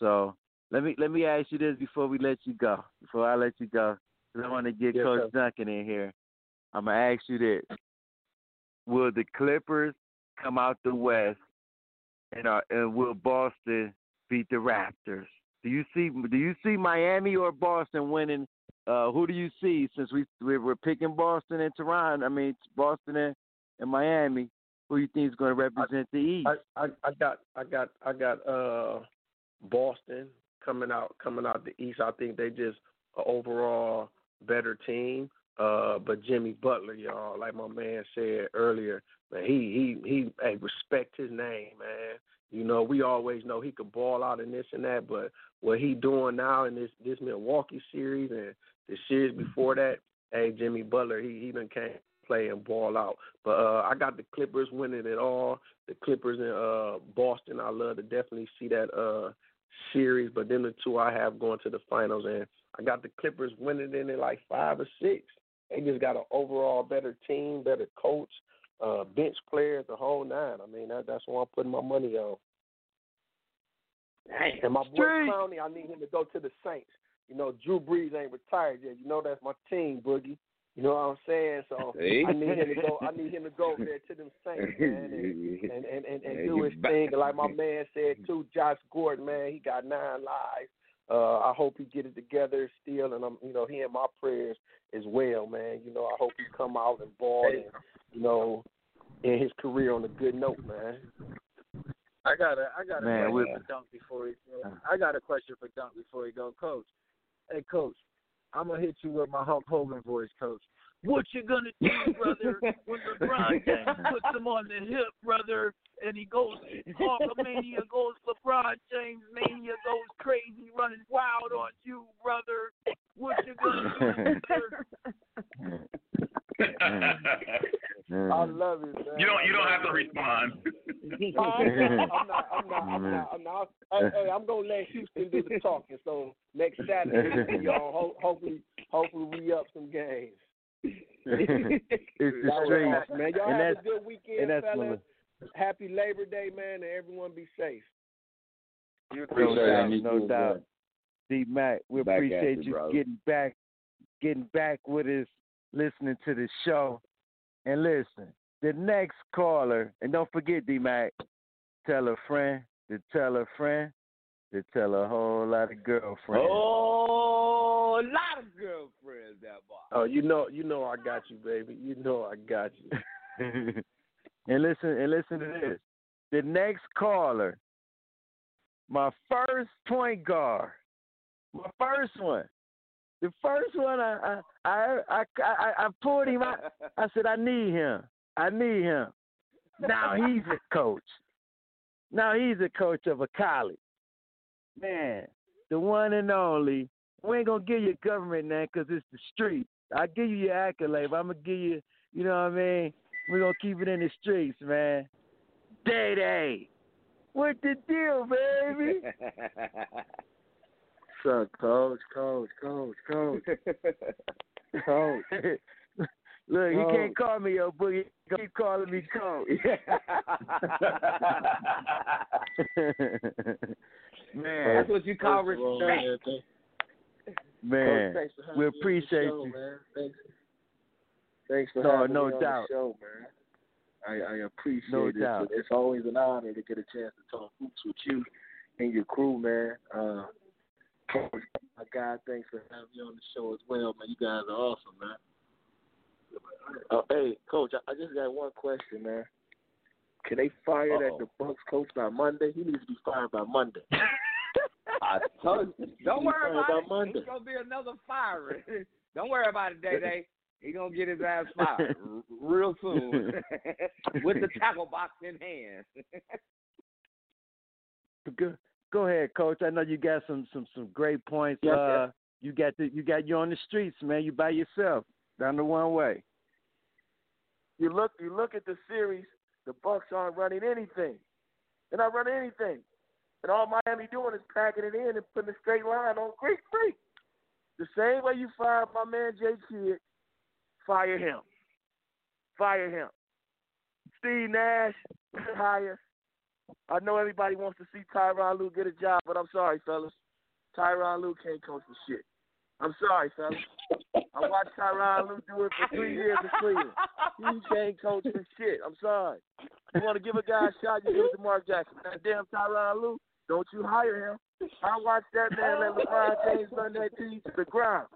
S6: So let me let me ask you this before we let you go. Before I let you go, 'cause I want to get
S14: Yes,
S6: Coach
S14: sir.
S6: Duncan in here. I'm gonna ask you this: Will the Clippers come out the West and uh, and will Boston beat the Raptors? Do you see do you see Miami or Boston winning? Uh, who do you see since we we were picking Boston and Toronto? I mean Boston and, and Miami. Who you think is going to represent the East?
S14: I, I I got I got I got uh Boston coming out coming out the East. I think they just a overall better team. Uh, but Jimmy Butler, y'all, like my man said earlier, he he he hey, respect his name, man. You know, we always know he could ball out in this and that, but what he doing now in this this Milwaukee series and the series before that, hey, Jimmy Butler, he he done came play and ball out. But uh I got the Clippers winning it all. The Clippers in uh Boston, I love to definitely see that uh series, but then the two I have going to the finals and I got the Clippers winning it in like five or six. They just got an overall better team, better coach, uh bench players, the whole nine. I mean that that's what I'm putting my money on. And my boy Clowney, I need him to go to the Saints. You know, Drew Brees ain't retired yet. You know that's my team, Boogie. You know what I'm saying? So
S7: See?
S14: I need him to go. I need him to go over there to them Saints, man, and and and, and, and
S7: Yeah,
S14: do his thing. And like my man said too, Josh Gordon, man, he got nine lives. Uh, I hope he get it together still, and I'm, you know, he in my prayers as well, man. You know, I hope he come out and ball, and you know, in his career on a good note, man.
S10: I got a I got a
S6: Man,
S10: question
S6: we-
S10: for Dunk before he I got a question for Dunk before he go, Coach. Hey Coach, I'm gonna hit you with my Hulk Hogan voice, Coach. What you gonna do, brother, when LeBron James puts him on the hip, brother, and he goes Hulkamania goes LeBron James mania goes crazy, running wild on you, brother. What you gonna do, brother?
S14: I love it, man.
S4: You don't you don't have to respond.
S14: Oh, I'm not. I'm not. I'm not. I'm not. I'm. Hey, hey, I'm gonna let Houston do the talking. So next Saturday, y'all. Ho- hopefully, hopefully we up some games.
S6: It's the
S14: That
S6: street,
S14: man. Y'all
S6: and
S14: have
S6: that's
S14: a good weekend,
S6: and that's
S14: fellas.
S6: one
S14: Happy Labor Day, man, and everyone be safe.
S6: No
S11: Appreciate it,
S6: doubt,
S11: man.
S6: no doubt.
S11: too,
S6: D Mac, we
S11: Back
S6: appreciate
S11: you,
S6: you getting back, getting back with us, listening to the show, and listen. The next caller, and don't forget, D Mac, tell a friend to tell a friend to tell a whole lot of girlfriends.
S7: Oh, a lot of girlfriends that boy.
S14: Oh, you know, you know, I got you, baby. You know, I got you.
S6: and listen, and listen to this. The next caller, my first point guard, my first one, the first one, I I I I, I, I pulled him out. I said, I need him. I need him. Now he's a coach. Now he's a coach of a college. Man, the one and only. We ain't gonna give you a government name because it's the street. I give you your accolade, but I'm gonna give you, you know what I mean? We're gonna keep it in the streets, man. Day Day. What the deal, baby?
S11: What's up, coach, coach, coach, coach, coach?
S6: Look, he
S5: Oh.
S6: can't call me yo boogie. Keep calling me Cole. man,
S5: That's what you call
S11: First of all,
S5: respect.
S11: Man, Coach, thanks for having
S6: we
S11: on
S6: appreciate
S11: show,
S6: you.
S11: Man. Thanks, thanks for
S6: No,
S11: having
S6: no
S11: me on
S6: doubt.
S11: the show, man. I, I appreciate
S6: No
S11: it.
S6: doubt.
S11: It's always an honor to get a chance to talk hoops with you and your crew, man. Uh, Coach, my God, thanks for having me on the show as well, man. You guys are awesome, man. Uh, hey, Coach, I, I just got one question, man. Can they fire that
S5: Uh-oh.
S11: the Bucks coach by Monday? He needs to be fired by Monday.
S5: I told you. Don't worry
S11: Fired
S5: about it.
S11: Monday.
S5: It's gonna be another firing. Don't worry about it, Day Day. He gonna get his ass fired real soon with the tackle box in hand.
S6: Go, go ahead, coach. I know you got some some some great points.
S11: Yes,
S6: uh, you got the you got you on the streets, man. You by yourself down the one way.
S11: You look you look at the series, the Bucks aren't running anything. They're not running anything. And all Miami doing is packing it in and putting a straight line on Greek Freak. The same way you fired my man Jay Kidd, fire him. Fire him. Steve Nash, hire. I know everybody wants to see Tyronn Lue get a job, but I'm sorry, fellas. Tyronn Lue can't coach for shit. I'm sorry, fellas. I watched Tyronn Lue do it for three years in Cleveland. He can't coach for shit. I'm sorry. You want to give a guy a shot, you give it to Mark Jackson. That damn Tyronn Lue, don't you hire him. I watched that man let LeBron James run that team to the ground.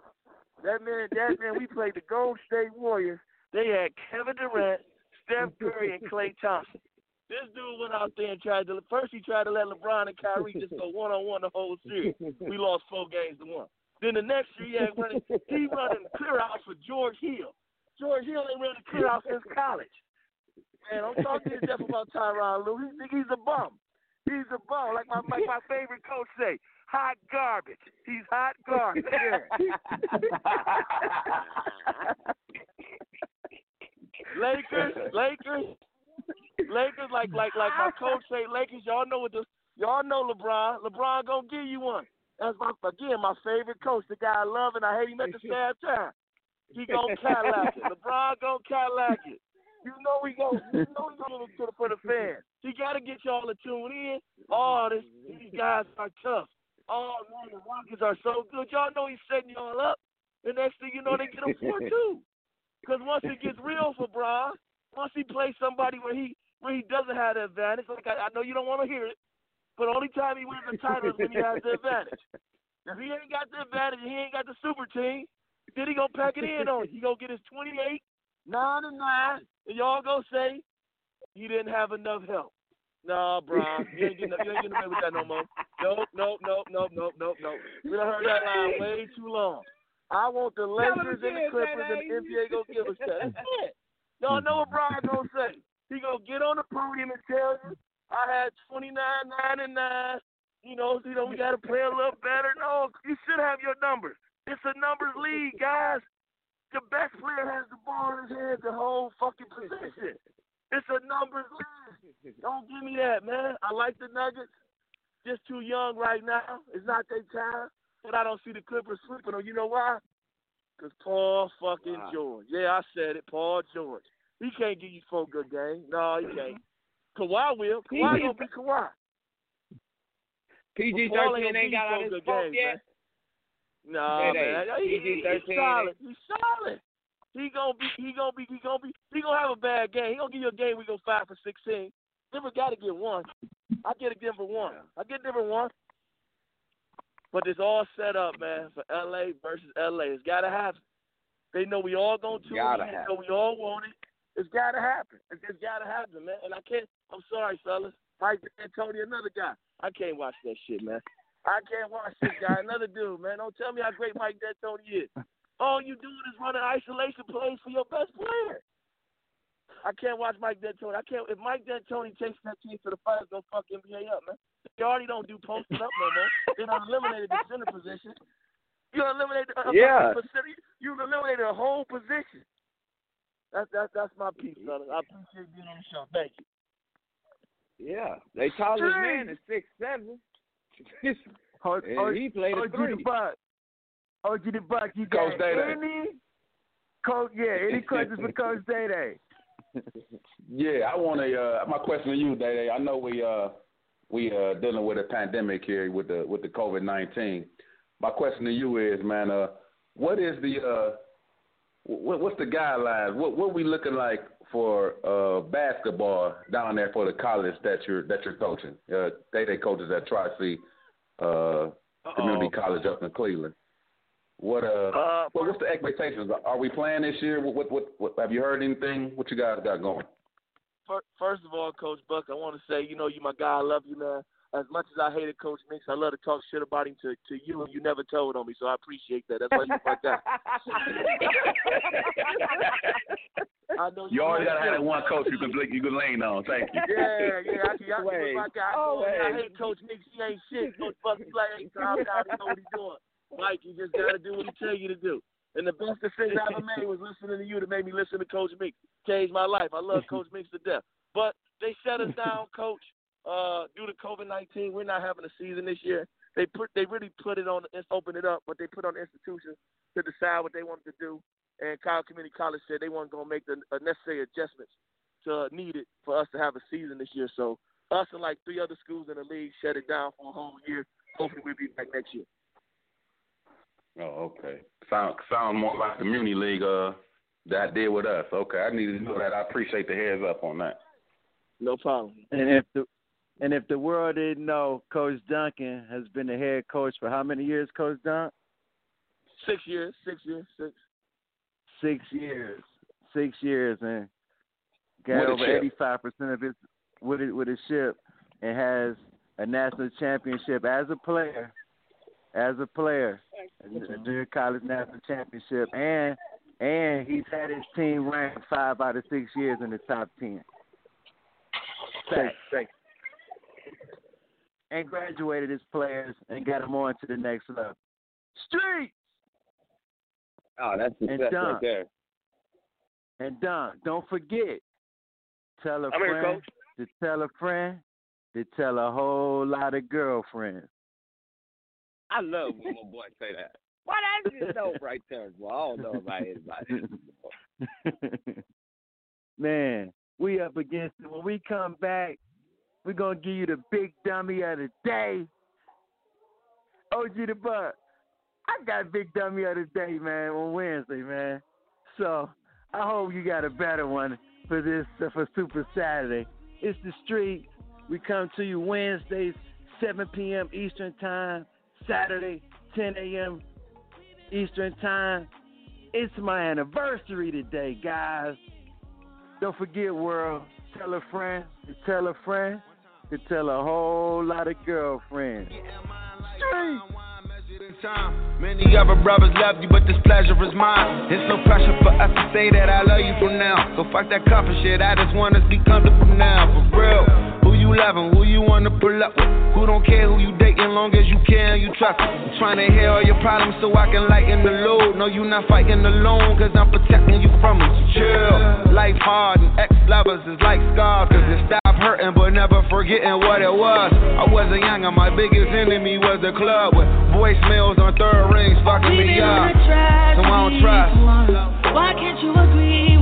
S11: That man, that man, we played the Golden State Warriors. They had Kevin Durant, Steph Curry, and Klay Thompson. This dude went out there and tried to. First, he tried to let LeBron and Kyrie just go one on one the whole series. We lost four games to one. Then the next year, he had running. He running clear outs for George Hill. George Hill ain't running clear outs since college. Man, I'm talking to death about Tyronn Lue. He think he's a bum. He's a bum. Like my like my favorite coach say, hot garbage. He's hot garbage. Lakers, Lakers, Lakers. Like like like my coach say, Lakers. Y'all know what the y'all know LeBron. LeBron gonna give you one. That's my again my favorite coach. The guy I love and I hate him at the same time. He gonna Cadillac it. LeBron gonna Cadillac it. You know he go. You know gonna get for the fans. He gotta get y'all to tune in. Oh, this, these guys are tough. Oh man, the Rockets are so good. Y'all know he's setting y'all up. The next thing you know, they get him four two. Because once it gets real for Bron, once he plays somebody where he where he doesn't have the advantage, like I, I know you don't want to hear it, but only time he wins the title is when he has the advantage. If he ain't got the advantage, he ain't got the super team. Then he gonna pack it in on you. He gonna get his twenty eight, nine and nine, and y'all gonna say you didn't have enough help. Nah, Bron, you ain't getting you ain't getting away with that no more. Nope, nope, nope, nope, nope, nope, nope. We done heard that line way too long. I want the Lakers and the Clippers and the NBA gonna give us that. That's it. Y'all know what Brian gonna say. He gonna get on the podium and tell you, I had twenty nine, nine and nine. You know, you know, we gotta play a little better. No, you should have your numbers. It's a numbers league, guys. The best player has the ball in his hands the whole fucking position. It's a numbers league. Don't give me that, man. I like the Nuggets. Just too young right now. It's not their time. But I don't see the Clippers sweeping them. You know why? Because Paul fucking
S5: Wow.
S11: George. Yeah, I said it. Paul George. He can't give you four good games. No, he mm-hmm. can't. Kawhi will. Kawhi gonna be Kawhi.
S5: PG thirteen ain't got out his
S11: games,
S5: yet.
S11: No,
S5: Hey,
S11: man. He, he, he's solid. He's solid. He gonna be. He gonna be. He gonna be. He gonna have a bad game. He gonna give you a game. We go five for sixteen. Denver got to get one. I get a Denver one. I get Denver one. But it's all set up, man, for LA versus LA. It's gotta happen. They know we all gonna tune
S5: Gotta
S11: in. They know we all want it. It's gotta happen. It's just gotta happen, man. And I can't. I'm sorry, fellas. Mike D'Antoni, another guy. I can't watch that shit, man. I can't watch this guy. Another dude, man. Don't tell me how great Mike D'Antoni is. All you doing is running isolation plays for your best player. I can't watch Mike D'Antoni. I can't. If Mike D'Antoni takes that team to the finals, go fuck NBA up, man. They already don't do posting up no more. They done eliminated the center position. You eliminated. Uh,
S5: Yeah.
S11: center- You eliminated a whole position. That's that's that's my piece, brother. I appreciate you being on the show. Thank you.
S5: Yeah, they tallest
S11: Jeez.
S5: man is six seven. And
S6: oh,
S5: he played a
S6: OG
S5: three.
S6: the Buck. OG the Buck, you got
S4: Coach Day Day.
S6: any Coach, yeah, any questions for Coach Day Day?
S4: Yeah, I want to. Uh, my question to you, Day Day. I know we uh we uh dealing with a pandemic here with the with the COVID nineteen. My question to you is, man, uh, what is the uh, what, what's the guidelines? What what we looking like for uh basketball down there for the college that you're that you're coaching? Uh, they Day coaches at Tri C uh Community College up in Cleveland. What uh,
S11: Uh,
S4: what, what's the expectations? Are we playing this year? What, what what what have you heard anything? What you guys got going?
S11: First of all, Coach Buck, I want to say, you know, you my guy. I love you, man. As much as I hated Coach Mix, I love to talk shit about him to, to you, and you never told on me, so I appreciate that. That's why you my guy. I know
S4: You always
S11: like
S4: gotta have
S11: him.
S4: that one coach you can you can lean on. Thank you.
S11: Yeah, yeah, I can. I
S5: Wait.
S11: can my guy. I,
S5: Oh,
S11: I hate Coach Mix. He ain't shit. Coach Buck, he like, hey, calm down. He know what he's doing. Mike, you just gotta do what he tell you to do. And the best decision I ever made was listening to you to make me listen to Coach Mix. Changed my life. I love Coach Mix to death. But they shut us down, Coach. Uh, due to COVID nineteen, we're not having a season this year. They put they really put it on open it up, but they put on the institutions to decide what they wanted to do. And Kyle Community College said they weren't gonna make the uh, necessary adjustments to needed for us to have a season this year. So us and like three other schools in the league shut it down for a whole year. Hopefully we'll be back next year.
S4: Oh, okay. Sound sound more like the community league uh that did with us. Okay, I needed to know that. I appreciate the heads up on that.
S11: No problem.
S6: And if the and if the world didn't know, Coach Duncan has been the head coach for how many years, Coach Dunk?
S11: Six years, six years, six.
S6: Six years. Six years and got over eighty five percent of his with it with a ship and has a national championship as a player. As a player. A junior college national championship and and he's had his team ranked five out of six years in the top ten.
S11: Thanks, thanks.
S6: And graduated his players and got them on to the next level. Streets.
S5: Oh, that's
S6: And
S5: success
S6: Don.
S5: right there.
S6: and Don, don't forget, tell a
S11: I'm
S6: friend
S11: Coach.
S6: to tell a friend to tell a whole lot of girlfriends.
S5: I love when my boy say that. Why that's just dope right there, boy. I don't know about anybody.
S6: Man, we up against it. When we come back, we're gonna give you the big dummy of the day. OG the Buck. I got big dummy of the day, man, on Wednesday, man. So I hope you got a better one for this uh, for Super Saturday. It's the street. We come to you Wednesdays, 7 p.m. Eastern Time. Saturday, 10 a.m. Eastern Time. It's my anniversary today, guys. Don't forget, world. Tell a friend tell a friend to tell a whole lot of girlfriends. Street.
S15: Many other brothers love you, but this pleasure is mine. It's no pressure for us to say that I love you from now. So fuck that comfort shit, I just want us to be comfortable now, for real. Who you loving, who you wanna pull up with? Who don't care who you dating, long as you care and you trust me. I'm trying to hear all your problems so I can lighten the load. No, you not fighting alone, cause I'm protecting you from it. Chill. Life hard and ex lovers is like scars, cause it stop hurting, but never forgetting what it was. I wasn't young, and my biggest enemy was the club with voicemails on third rings fucking me up. So I don't trust.
S16: Why can't you agree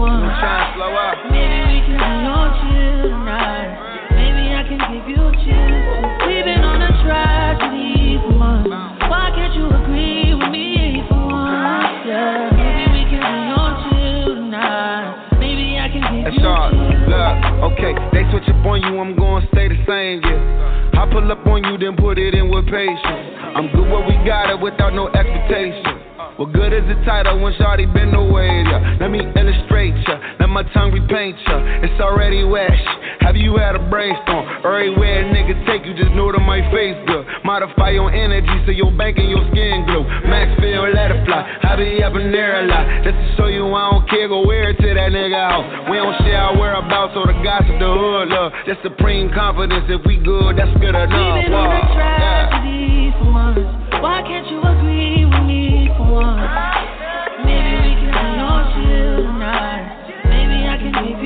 S16: with me for once?
S15: I'm trying to slow up.
S16: Maybe we can be on chill tonight. Maybe I can give you a chance. We've been on a tragedy for once. Why can't you agree with me for once? Yeah. Maybe we can be on chill tonight. Maybe I can give you a
S15: all. Look, okay, they switch up on you, I'm gonna stay the same, yeah. I pull up on you, then put it in with patience. I'm good where we got it without no expectation. What good is the title when Shawty been away? Yeah. Let me illustrate ya, let my tongue repaint ya. It's already wet. Have you had a brainstorm? Everywhere a nigga take you, just know that my face good. Modify your energy so your bank and your skin glow. Max feel, let it fly. I be up in there a lot. Just to show you I don't care, go wear it to that nigga house. We don't share our whereabouts, so the gossip, the hood love. That's supreme confidence. If we good, that's good enough.
S16: We've been on a.
S15: Yeah.
S16: for once. Why can't you agree with me for once? Maybe we can on chill tonight. Maybe I can give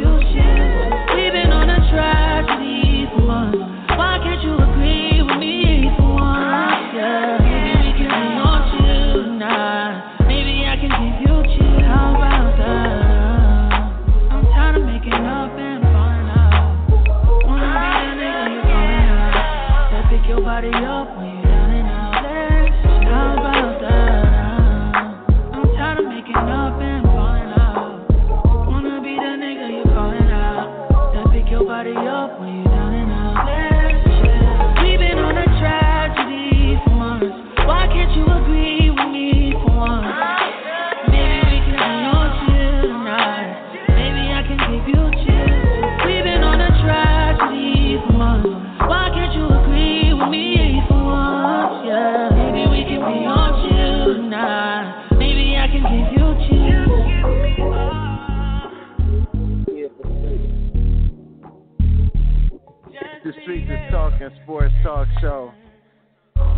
S6: Talking Sports Talk Show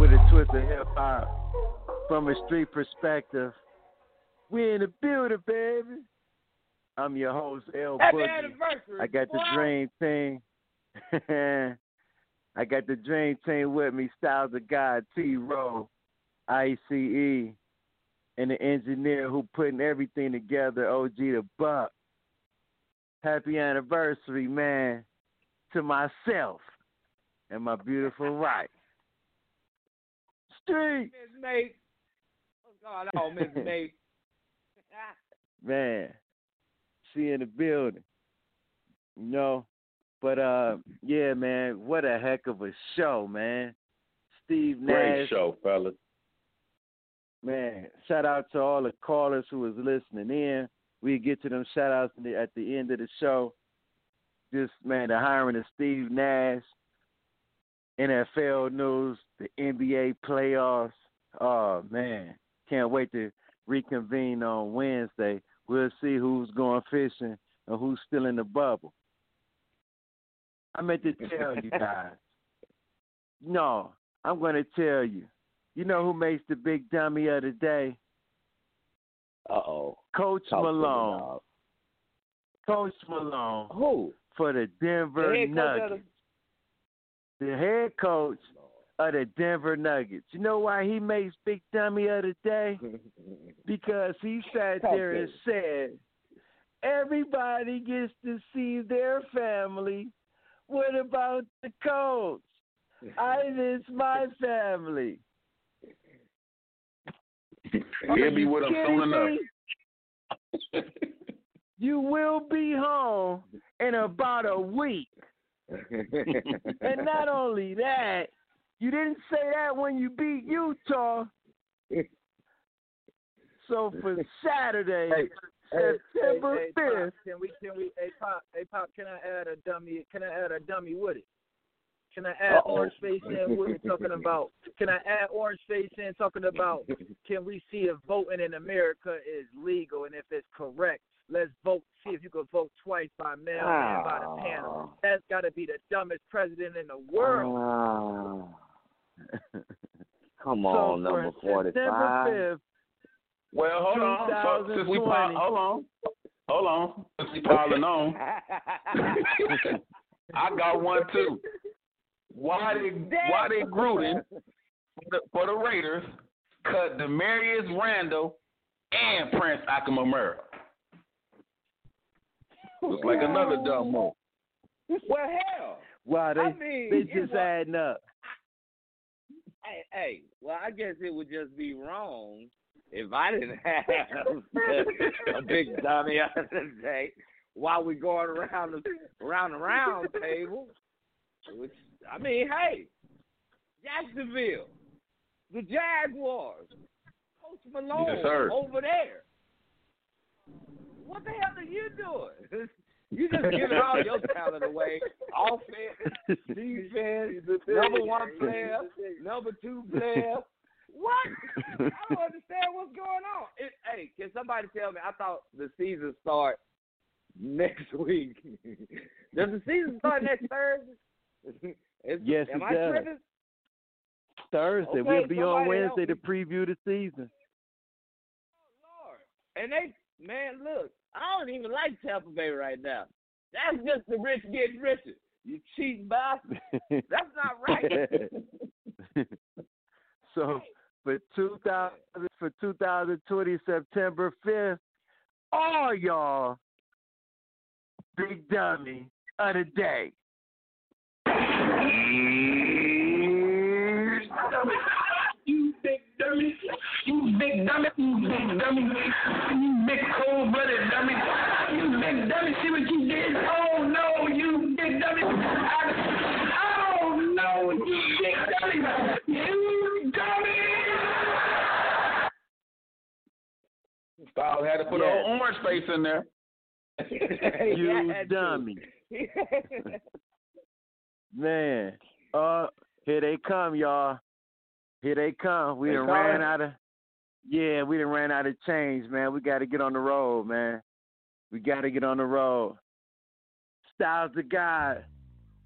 S6: with a twist of hip hop from a street perspective. We in the building, baby. I'm your host, L
S5: Happy
S6: Boogie.
S5: anniversary,
S6: I got the dream team. I got the dream team with me, Styles of God, T Row, ICE, and the engineer who putting everything together, OG the Buck. Happy anniversary, man, to myself and my beautiful wife. Street.
S5: Miss May. What's going on, Miss May?
S6: man, she in the building. You know, but uh, yeah, man, what a heck of a show, man. Steve Nash,
S4: Great show, fellas.
S6: man. Shout out to all the callers who was listening in. We get to them shout outs at the end of the show. Just man, the hiring of Steve Nash, NFL news, the NBA playoffs. Oh man, can't wait to reconvene on Wednesday. We'll see who's going fishing and who's still in the bubble. I meant to tell you guys. No, I'm going to tell you. You know who makes the big dummy of the day?
S17: Uh oh.
S6: Coach
S17: Talk
S6: Malone. Coach Malone.
S17: Who?
S6: For the Denver
S5: The head coach of
S6: Nuggets. The head coach of the Denver Nuggets. You know why he makes big dummy of the day? because he sat
S17: Talk
S6: there and said, everybody gets to see their family. What about the coach? I miss my family.
S4: He'll be with them soon enough.
S6: You will be home in about a week. And not only that, you didn't say that when you beat Utah. So for Saturday, September
S10: hey, hey,
S6: fifth,
S10: can we can we hey pop hey pop can I add a dummy can I add a dummy with it? Can I add
S17: Uh-oh.
S10: orange face in with it talking about can I add orange face in talking about can we see if voting in America is legal and if it's correct? Let's vote see if you can vote twice by mail and by the panel. That's gotta be the dumbest president in the world.
S17: Ah. Come
S6: So
S17: on,
S6: for
S17: number
S6: September
S17: forty-five.
S6: fifth,
S4: Well, hold on. So, since we pile, hold on, hold on. Since we piling on, I got one too. Why did why did Gruden for the, for the Raiders cut Damarious Randall and Prince Amukamara? Looks like another dumb move.
S5: Well, hell.
S6: wow, they
S5: I mean,
S6: they just
S5: was-
S6: adding up.
S5: Hey, hey, well, I guess it would just be wrong if I didn't have a big dummy on the day while we going around the around the round table. Which I mean, hey, Jacksonville, the Jaguars, Coach Marrone
S4: Yes,
S5: over there. What the hell are you doing? You just giving all your talent away. Offense, defense, number one player, number two player. What? I don't understand what's going on. It, hey, can somebody tell me? I thought the season start next week. Does the season start next Thursday? Is-
S6: Yes, it
S5: I
S6: does.
S5: tripping?
S6: Thursday,
S5: Okay,
S6: we'll be on Wednesday to preview the season. Oh Lord!
S5: And they, man, look, I don't even like Tampa Bay right now. That's just the rich getting richer. You cheating bastard. That's not right.
S6: so for two thousand for two thousand twenty September fifth, all y'all big dummy of the day. you big
S18: dummy. You big dummy, you big dummy, you big cold blooded dummy. You big dummy. See what you did? Oh no, you big dummy. I, oh no, you big dummy. You dummy.
S4: Styles had to put
S6: Yeah.
S4: an orange face in there.
S6: you dummy. Man, uh, here they come, y'all. Here they come. We
S4: They
S6: done
S4: coming?
S6: ran out of, yeah, we done ran out of change, man. We got to get on the road, man. We got to get on the road. Styles of God,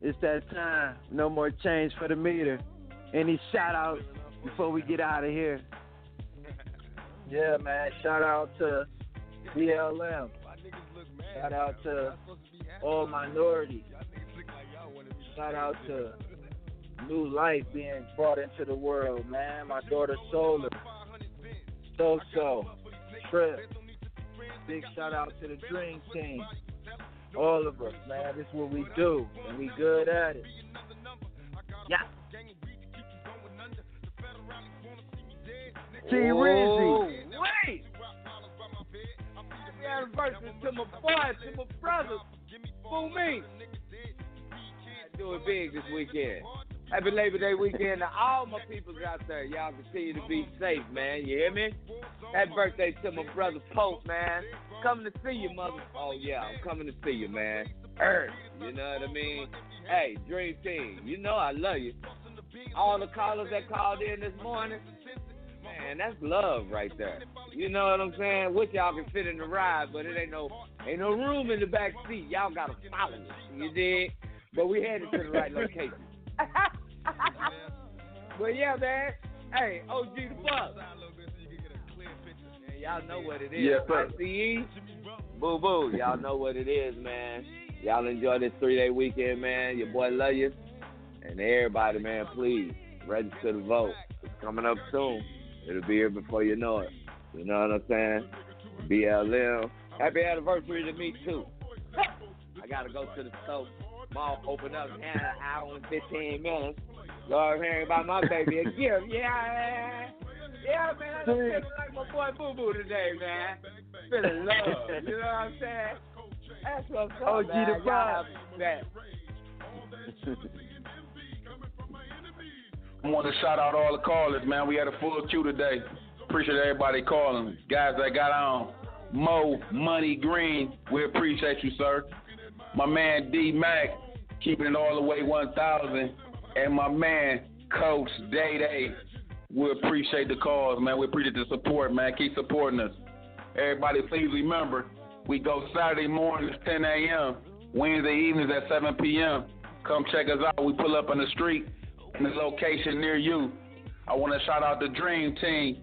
S6: it's that time. No more change for the meter. Any shout outs before we get out of here?
S10: Yeah, man. Shout out to BLM. Shout out to all minorities. Shout out to new life being brought into the world, man. My daughter Solar, So So, Trip. Big shout out to the Dream Team. All of us, man. This is what we do, and we good at it. Yeah.
S6: T. Rizzy.
S7: Wait. Happy anniversary to my boys, to my brothers. Fool me. Do it big this weekend. Happy Labor Day weekend to all my peoples out there. Y'all continue to be safe, man. You hear me? Happy birthday to my brother Pope, man. Coming to see you, mother. Oh, yeah, I'm coming to see you, man. Earth, you know what I mean? Hey, Dream Team, you know I love you. All the callers that called in this morning, man, that's love right there. You know what I'm saying? Wish y'all can fit in the ride, but it ain't no ain't no room in the back seat. Y'all gotta follow us. You dig? But we headed to the right location. but yeah, man. Hey, OG the fuck. Man, y'all know what it is. ICE. Boo boo. Y'all know what it is, man. Y'all enjoy this three day weekend, man. Your boy love you. And everybody, man, please register to vote. It's coming up soon. It'll be here before you know it. You know what I'm saying? BLM. Happy anniversary to me too. I gotta go to the store. Mall open up in an hour and fifteen minutes. Lord hearing about my baby a gift. Yeah. Yeah, man, I just feeling like my boy Boo Boo today, man. Feeling love. You know what I'm saying? That's what's up,
S6: OG
S7: man.
S6: the
S7: Y'all
S6: Bob.
S7: have that.
S4: I want to shout out all the callers, man. We had a full queue today. Appreciate everybody calling. Guys that got on. Mo Money Green, we appreciate you, sir. My man D Mac, keeping it all the way 1,000. And my man Coach Day Day, we appreciate the calls, man. We appreciate the support, man. Keep supporting us. Everybody, please remember, we go Saturday mornings 10 a.m., Wednesday evenings at 7 p.m. Come check us out. We pull up on the street in the location near you. I want to shout out the Dream Team,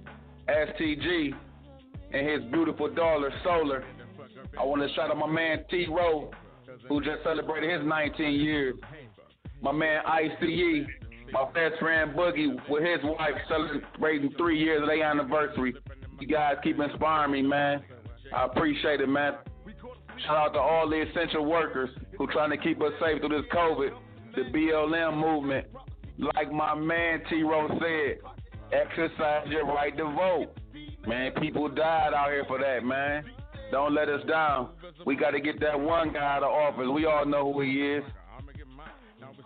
S4: STG, and his beautiful daughter, Solar. I want to shout out my man T. Rowe, who just celebrated his 19 years. My man ICE, my best friend Boogie, with his wife celebrating three years of their anniversary. You guys keep inspiring me, man. I appreciate it, man. Shout out to all the essential workers who trying to keep us safe through this COVID, the BLM movement. Like my man T. Rowe said, exercise your right to vote. Man, people died out here for that, man. Don't let us down. We got to get that one guy out of office. We all know who he is.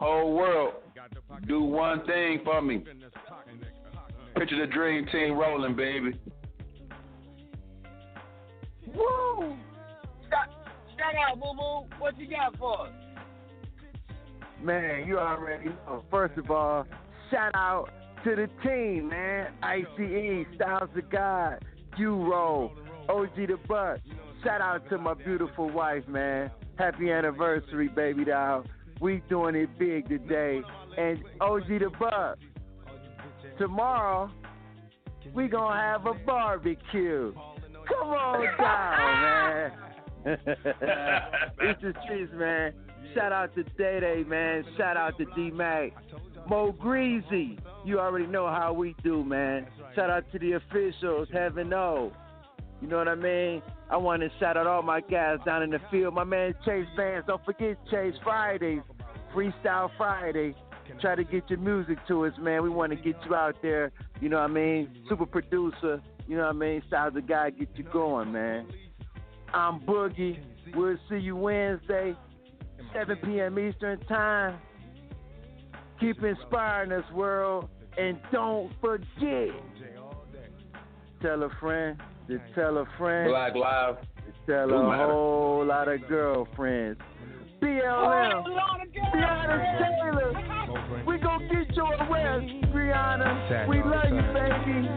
S4: Whole world, do one thing for me. Picture the dream team rolling, baby.
S7: Woo! Shout, shout out, Boo Boo. What you got for us?
S6: Man, you already know. First of all, shout out to the team, man. ICE, Styles of God, U Roll, OG the Buck. Shout out to my beautiful wife, man. Happy anniversary, baby doll. We doing it big today. And OG the Buck. Tomorrow, we gonna have a barbecue. Come on down, man. it's the streets, man. Shout out to Day Day, man. Shout out to D Mac. Mo Greasy. You already know how we do, man. Shout out to the officials, Heaven know. You know what I mean? I want to shout out all my guys down in the field. My man Chase Bands. Don't forget Chase Fridays. Freestyle Friday. Try to get your music to us, man. We want to get you out there. You know what I mean? Super producer, You know what I mean? Styles the guy get you going, man. I'm Boogie. We'll see you Wednesday, 7 p.m. Eastern Time. Keep inspiring this world. And don't forget, tell a friend to tell a friend.
S4: Black Live.
S6: to tell a
S4: matter.
S6: whole lot of girlfriends. BLM. Breonna Taylor. We gonna get your arrest, Breonna. We love you, baby.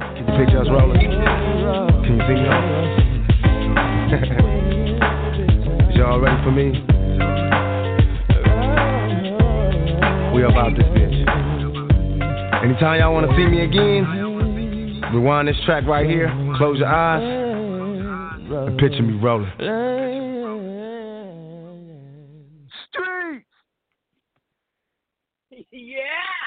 S15: Can you picture us rolling? Can you see me on? Is y'all ready for me? We about this bitch. Anytime y'all wanna see me again, rewind this track right here, close your eyes, and picture me rolling.
S6: Street.
S10: yeah.